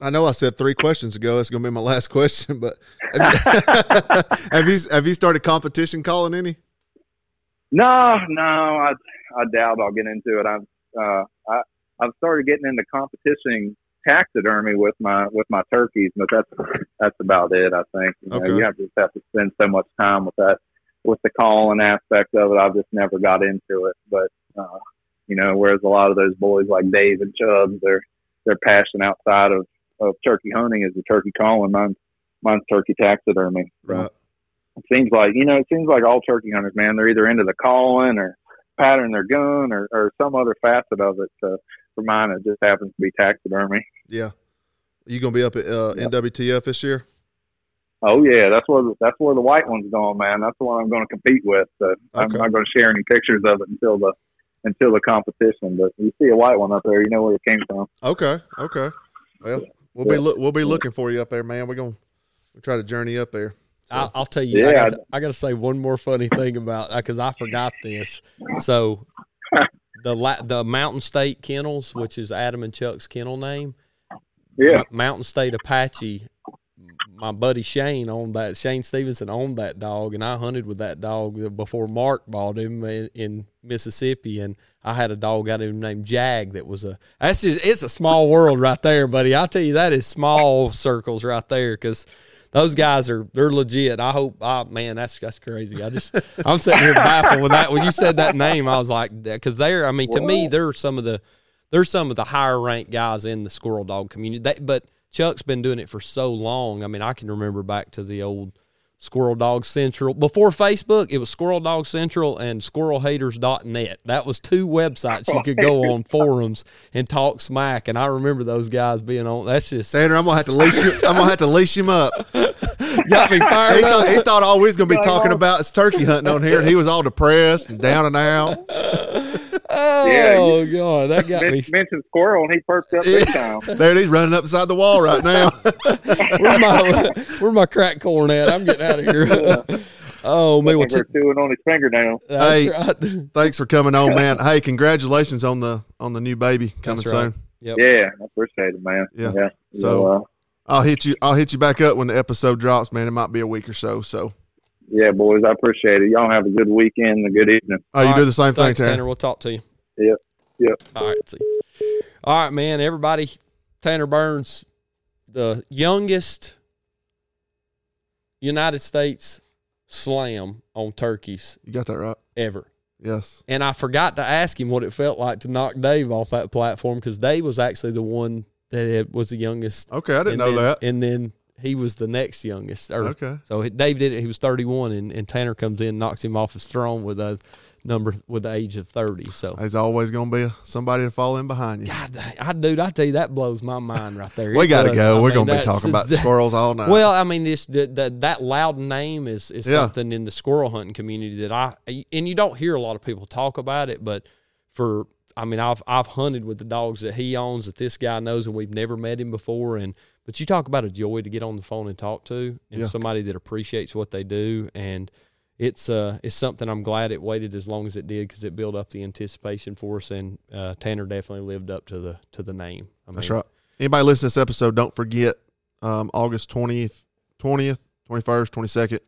I know I said three questions ago. It's going to be my last question, but have you, have you have you started competition calling any? No, no, I I doubt I'll get into it. I've uh, I I've started getting into competition taxidermy with my with my turkeys, but that's that's about it. I think you, know, Okay. you have to just have to spend so much time with that with the calling aspect of it. I've just never got into it, but uh, you know, whereas a lot of those boys like Dave and Chubbs, their their passion outside of of turkey hunting is the turkey calling. Mine's mine's turkey taxidermy. Right. It seems like you know, it seems like all turkey hunters, man, they're either into the calling or pattern their gun or, or some other facet of it. So for mine, it just happens to be taxidermy. Yeah. You going to be up at uh, Yep. NWTF this year? Oh yeah, that's where the, that's where the white one's going, man. That's the one I'm going to compete with. So I'm not going to share any pictures of it until the until the competition. But you see a white one up there, you know where it came from. Okay. Okay. Well, we'll be look, we'll be looking for you up there, man. We're going to try to journey up there. I'll, I'll tell you, I Yeah, got I got to say one more funny thing about because I forgot this. So the la- the Mountain State Kennels, which is Adam and Chuck's kennel name, Yeah, Mountain State Apache. My buddy Shane owned that. Shane Stevenson owned that dog, and I hunted with that dog before Mark bought him in, in Mississippi. And I had a dog out of him named Jag. That was a. That's just. It's a small world right there, buddy. I'll tell you that is small circles right there because those guys are they're legit. I hope. Oh man, that's that's crazy. I just I'm sitting here baffled with that. When you said that name, I was like, because they're. I mean, to me, they're some of the they're some of the higher ranked guys in the squirrel dog community. They, but Chuck's been doing it for so long. I mean, I can remember back to the old Squirrel Dog Central. Before Facebook, it was Squirrel Dog Central and squirrelhaters.net. That was two websites you could go on forums and talk smack. And I remember those guys being on. That's just Sandra, I'm gonna have to leash you. I'm gonna have to leash him up. got me He fired thought, he thought all we was gonna be talking about is turkey hunting on here, and he was all depressed and down and out. Oh god, that got me. Mentioned squirrel and he perked up big time. There it is, running up beside the wall right now. Where's my where's my crack corn at? I'm getting out of here. oh man, Looking for chewing on his fingernail. that's Hey. right. Thanks for coming on, man. Hey, congratulations on the on the new baby coming right. soon. Yep. Yeah, I appreciate it, man. Yeah. yeah. So- uh, I'll hit you. I'll hit you back up when the episode drops, man. It might be a week or so. So, yeah, boys, I appreciate it. Y'all have a good weekend, and a good evening. oh, you All do right. the same thing, Thanks, Tanner. Tanner. We'll talk to you. Yep. Yep. All right. See. All right, man. Everybody, Tanner Burns, the youngest United States slam on turkeys You got that right. ever. Yes. And I forgot to ask him what it felt like to knock Dave off that platform because Dave was actually the one that was the youngest. Okay, I didn't and know then, that. And then he was the next youngest. Or, Okay. So Dave did it. He was 31, and, and Tanner comes in, and knocks him off his throne with a number with the age of 30. So There's always going to be somebody to fall in behind you. God, I dude, I tell you that blows my mind right there. we got to go. I We're going to be talking about that- squirrels all night. Well, I mean, this the, the, that loud name is is Yeah. something in the squirrel hunting community that I and you don't hear a lot of people talk about it, but for I mean, I've I've hunted with the dogs that he owns that this guy knows, and we've never met him before. And but you talk about a joy to get on the phone and talk to, and Yeah. somebody that appreciates what they do, and it's uh it's something I'm glad it waited as long as it did because it built up the anticipation for us, and uh, Tanner definitely lived up to the to the name. I That's right. Anybody listening to this episode, don't forget um, August 20th, 20th, 21st, 22nd,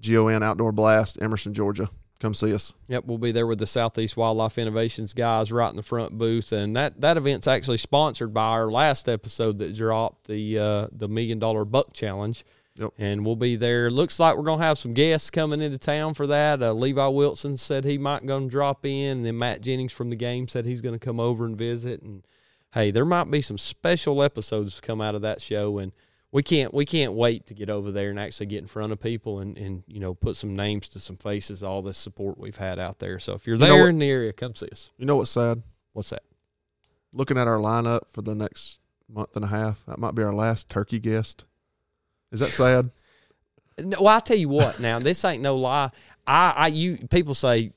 GON Outdoor Blast, Emerson, Georgia. Come see us. Yep, we'll be there with the Southeast Wildlife Innovations guys right in the front booth, and that that event's actually sponsored by our last episode that dropped the uh, the million dollar buck challenge. Yep. And we'll be there. Looks like we're gonna have some guests coming into town for that. Uh, Levi Wilson said he might gonna drop in, and then Matt Jennings from the game said he's gonna come over and visit. And hey, there might be some special episodes come out of that show, and we can't we can't wait to get over there and actually get in front of people and and you know put some names to some faces. All this support we've had out there. So if you're know there what- in the area, come see us. You know what's sad? What's that? Looking at our lineup for the next month and a half, that might be our last turkey guest. Is that sad? No, well, I tell you what. Now this ain't no lie. I, I, you people say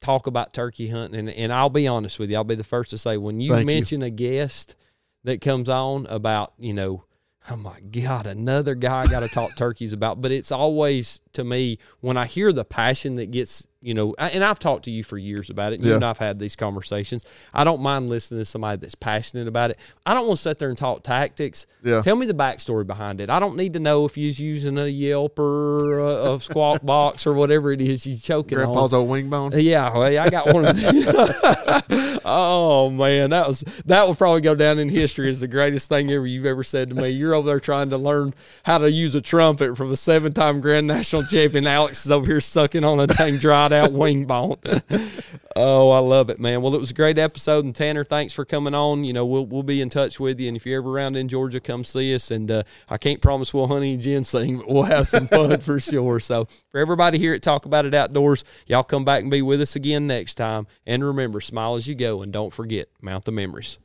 talk about turkey hunting, and, and I'll be honest with you. I'll be the first to say when you Thank you. mention a guest that comes on about you know. Oh my God! Another guy I got to talk turkeys about, but it's always to me when I hear the passion that gets you know, and I've talked to you for years about it. You Yeah. and I've had these conversations. I don't mind listening to somebody that's passionate about it. I don't want to sit there and talk tactics. Yeah. Tell me the backstory behind it. I don't need to know if you're using a Yelp or a, a Squawk Box or whatever it is you're choking Grandpa's on. old wing bone? Yeah, well, I got one of them. oh man, that was that will probably go down in history as the greatest thing ever you've ever said to me. You're over there trying to learn how to use a trumpet from a seven-time Grand National champion. Alex is over here sucking on a dang dried out wing bone. oh, I love it, man. Well, it was a great episode, and Tanner, thanks for coming on. You know, we'll we'll be in touch with you, and if you're ever around in Georgia, come see us. And uh, I can't promise we'll hunt any ginseng, but we'll have some fun for sure. So for everybody here at Talk About It Outdoors, y'all come back and be with us again next time. And remember, smile as you go, and don't forget, mount the memories.